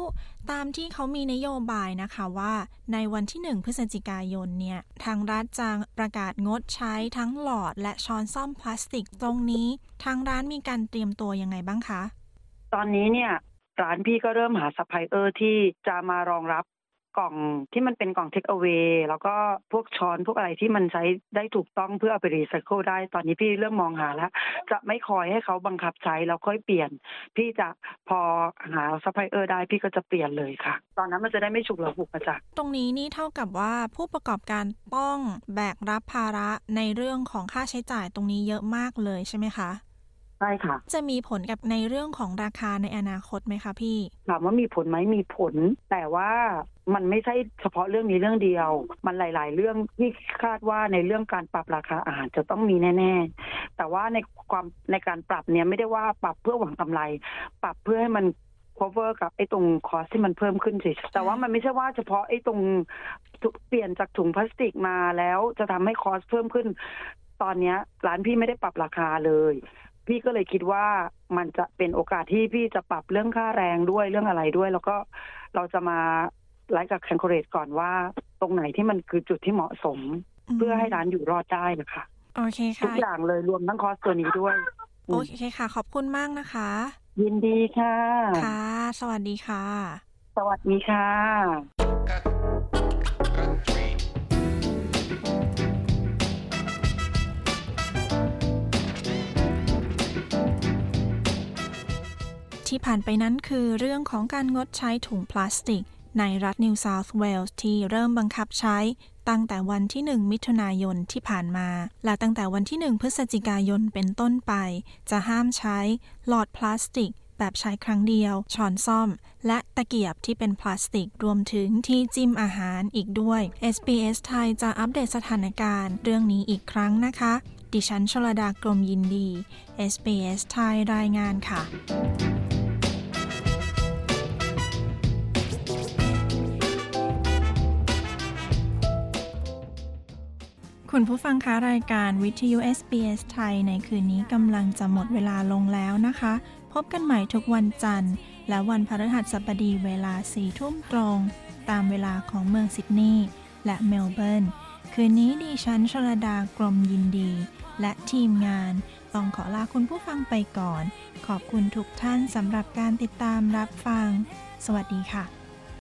ตามที่เขามีนโยบายนะคะว่าในวันที่ 1 พฤศจิกายนเนี่ย ทางรัฐจะประกาศงดใช้ทั้งหลอดและช้อนส้อมพลาสติกตรงนี้ ทางร้านมีการเตรียมตัวยังไงบ้างคะ ตอนนี้เนี่ยร้านพี่ก็เริ่มหาซัพพลายเออร์ที่จะมารองรับ กล่องที่มันเป็นกล่องเทคเอา a y แล้วก็พวกช้อนพวกอะไรที่มันใช้ได้ถูกต้องเพื่อเอาไปรีไซเคิลได้ ตอนนี้พี่เริ่มมองหาแล้ว จะไม่คอยให้เขาบังคับใช้แล้วค่อยเปลี่ยน พี่จะพอหาซัพพลายเออร์ได้พี่ก็จะเปลี่ยนเลยค่ะ ตอนนั้นมันจะได้ไม่ฉุกละหุกมาจากตรงนี้นี่เท่ากับว่าผู้ประกอบการต้องแบกรับภาระในเรื่องของค่าใช้จ่ายตรงนี้เยอะมากเลยใช่ไหมคะ ใช่ค่ะ จะมีผลกับในเรื่องของราคาในอนาคตไหมคะพี่ถามว่ามีผลไหมมีผล แต่ว่ามันไม่ใช่เฉพาะเรื่องนี้เรื่องเดียว มันหลาย ๆ เรื่องที่คาดว่าในเรื่องการปรับราคาอาหารจะต้องมีแน่ ๆ แต่ว่าในความในการปรับเนี่ยไม่ได้ว่าปรับเพื่อหวังกำไร ปรับเพื่อให้มัน cover กับไอ้ตรงคอสที่มันเพิ่มขึ้นเฉยแต่ว่ามันไม่ใช่ว่าเฉพาะไอ้ตรงเปลี่ยนจากถุงพลาสติกมาแล้วจะทำให้คอสเพิ่มขึ้น ตอนนี้ร้านพี่ไม่ได้ปรับราคาเลย พี่ก็เลยคิดว่ามันจะเป็นโอกาสที่พี่จะปรับเรื่องค่าแรงด้วยเรื่องอะไรด้วย แล้วก็เราจะมาไลฟ์กับแคนโคเรตก่อนว่า ตรงไหนที่มันคือจุดที่เหมาะสม เพื่อให้ร้านอยู่รอดได้นะคะโอเคค่ะทุกอย่างเลยรวมทั้งคอสตัวนี้ด้วย โอเคค่ะ ขอบคุณมากนะคะ ยินดีค่ะ ค่ะ สวัสดีค่ะ สวัสดีค่ะ ที่ผ่านไปนั้นคือเรื่องของการงดใช้ถุงพลาสติก ในรัฐนิวเซาท์เวลส์ที่เริ่มบังคับใช้ตั้งแต่วันที่ 1 มิถุนายนที่ผ่านมา และตั้งแต่วันที่ 1 พฤศจิกายนเป็นต้นไป จะห้ามใช้หลอดพลาสติก แบบใช้ครั้งเดียว ช้อนซ่อม และตะเกียบที่เป็นพลาสติก รวมถึงที่จิ้มอาหารอีกด้วย SBS ไทยจะอัปเดตสถานการณ์เรื่องนี้อีกครั้งนะคะ ดิฉันชลดากรมยินดี SBS ไทยรายงานค่ะ คุณผู้ฟังคะรายการวิทยุ SBS ไทยในคืนนี้กำลังจะหมดเวลาลงแล้วนะคะ พบกันใหม่ทุกวันจันทร์ และวันพฤหัสบดีเวลาสี่ทุ่มตรง ตามเวลาของเมืองซิดนีย์และเมลเบิร์น คืนนี้ดิฉันชลดากรมยินดี และทีมงาน ต้องขอลาคุณผู้ฟังไปก่อน ขอบคุณทุกท่านสำหรับการติดตามรับฟัง สวัสดีค่ะ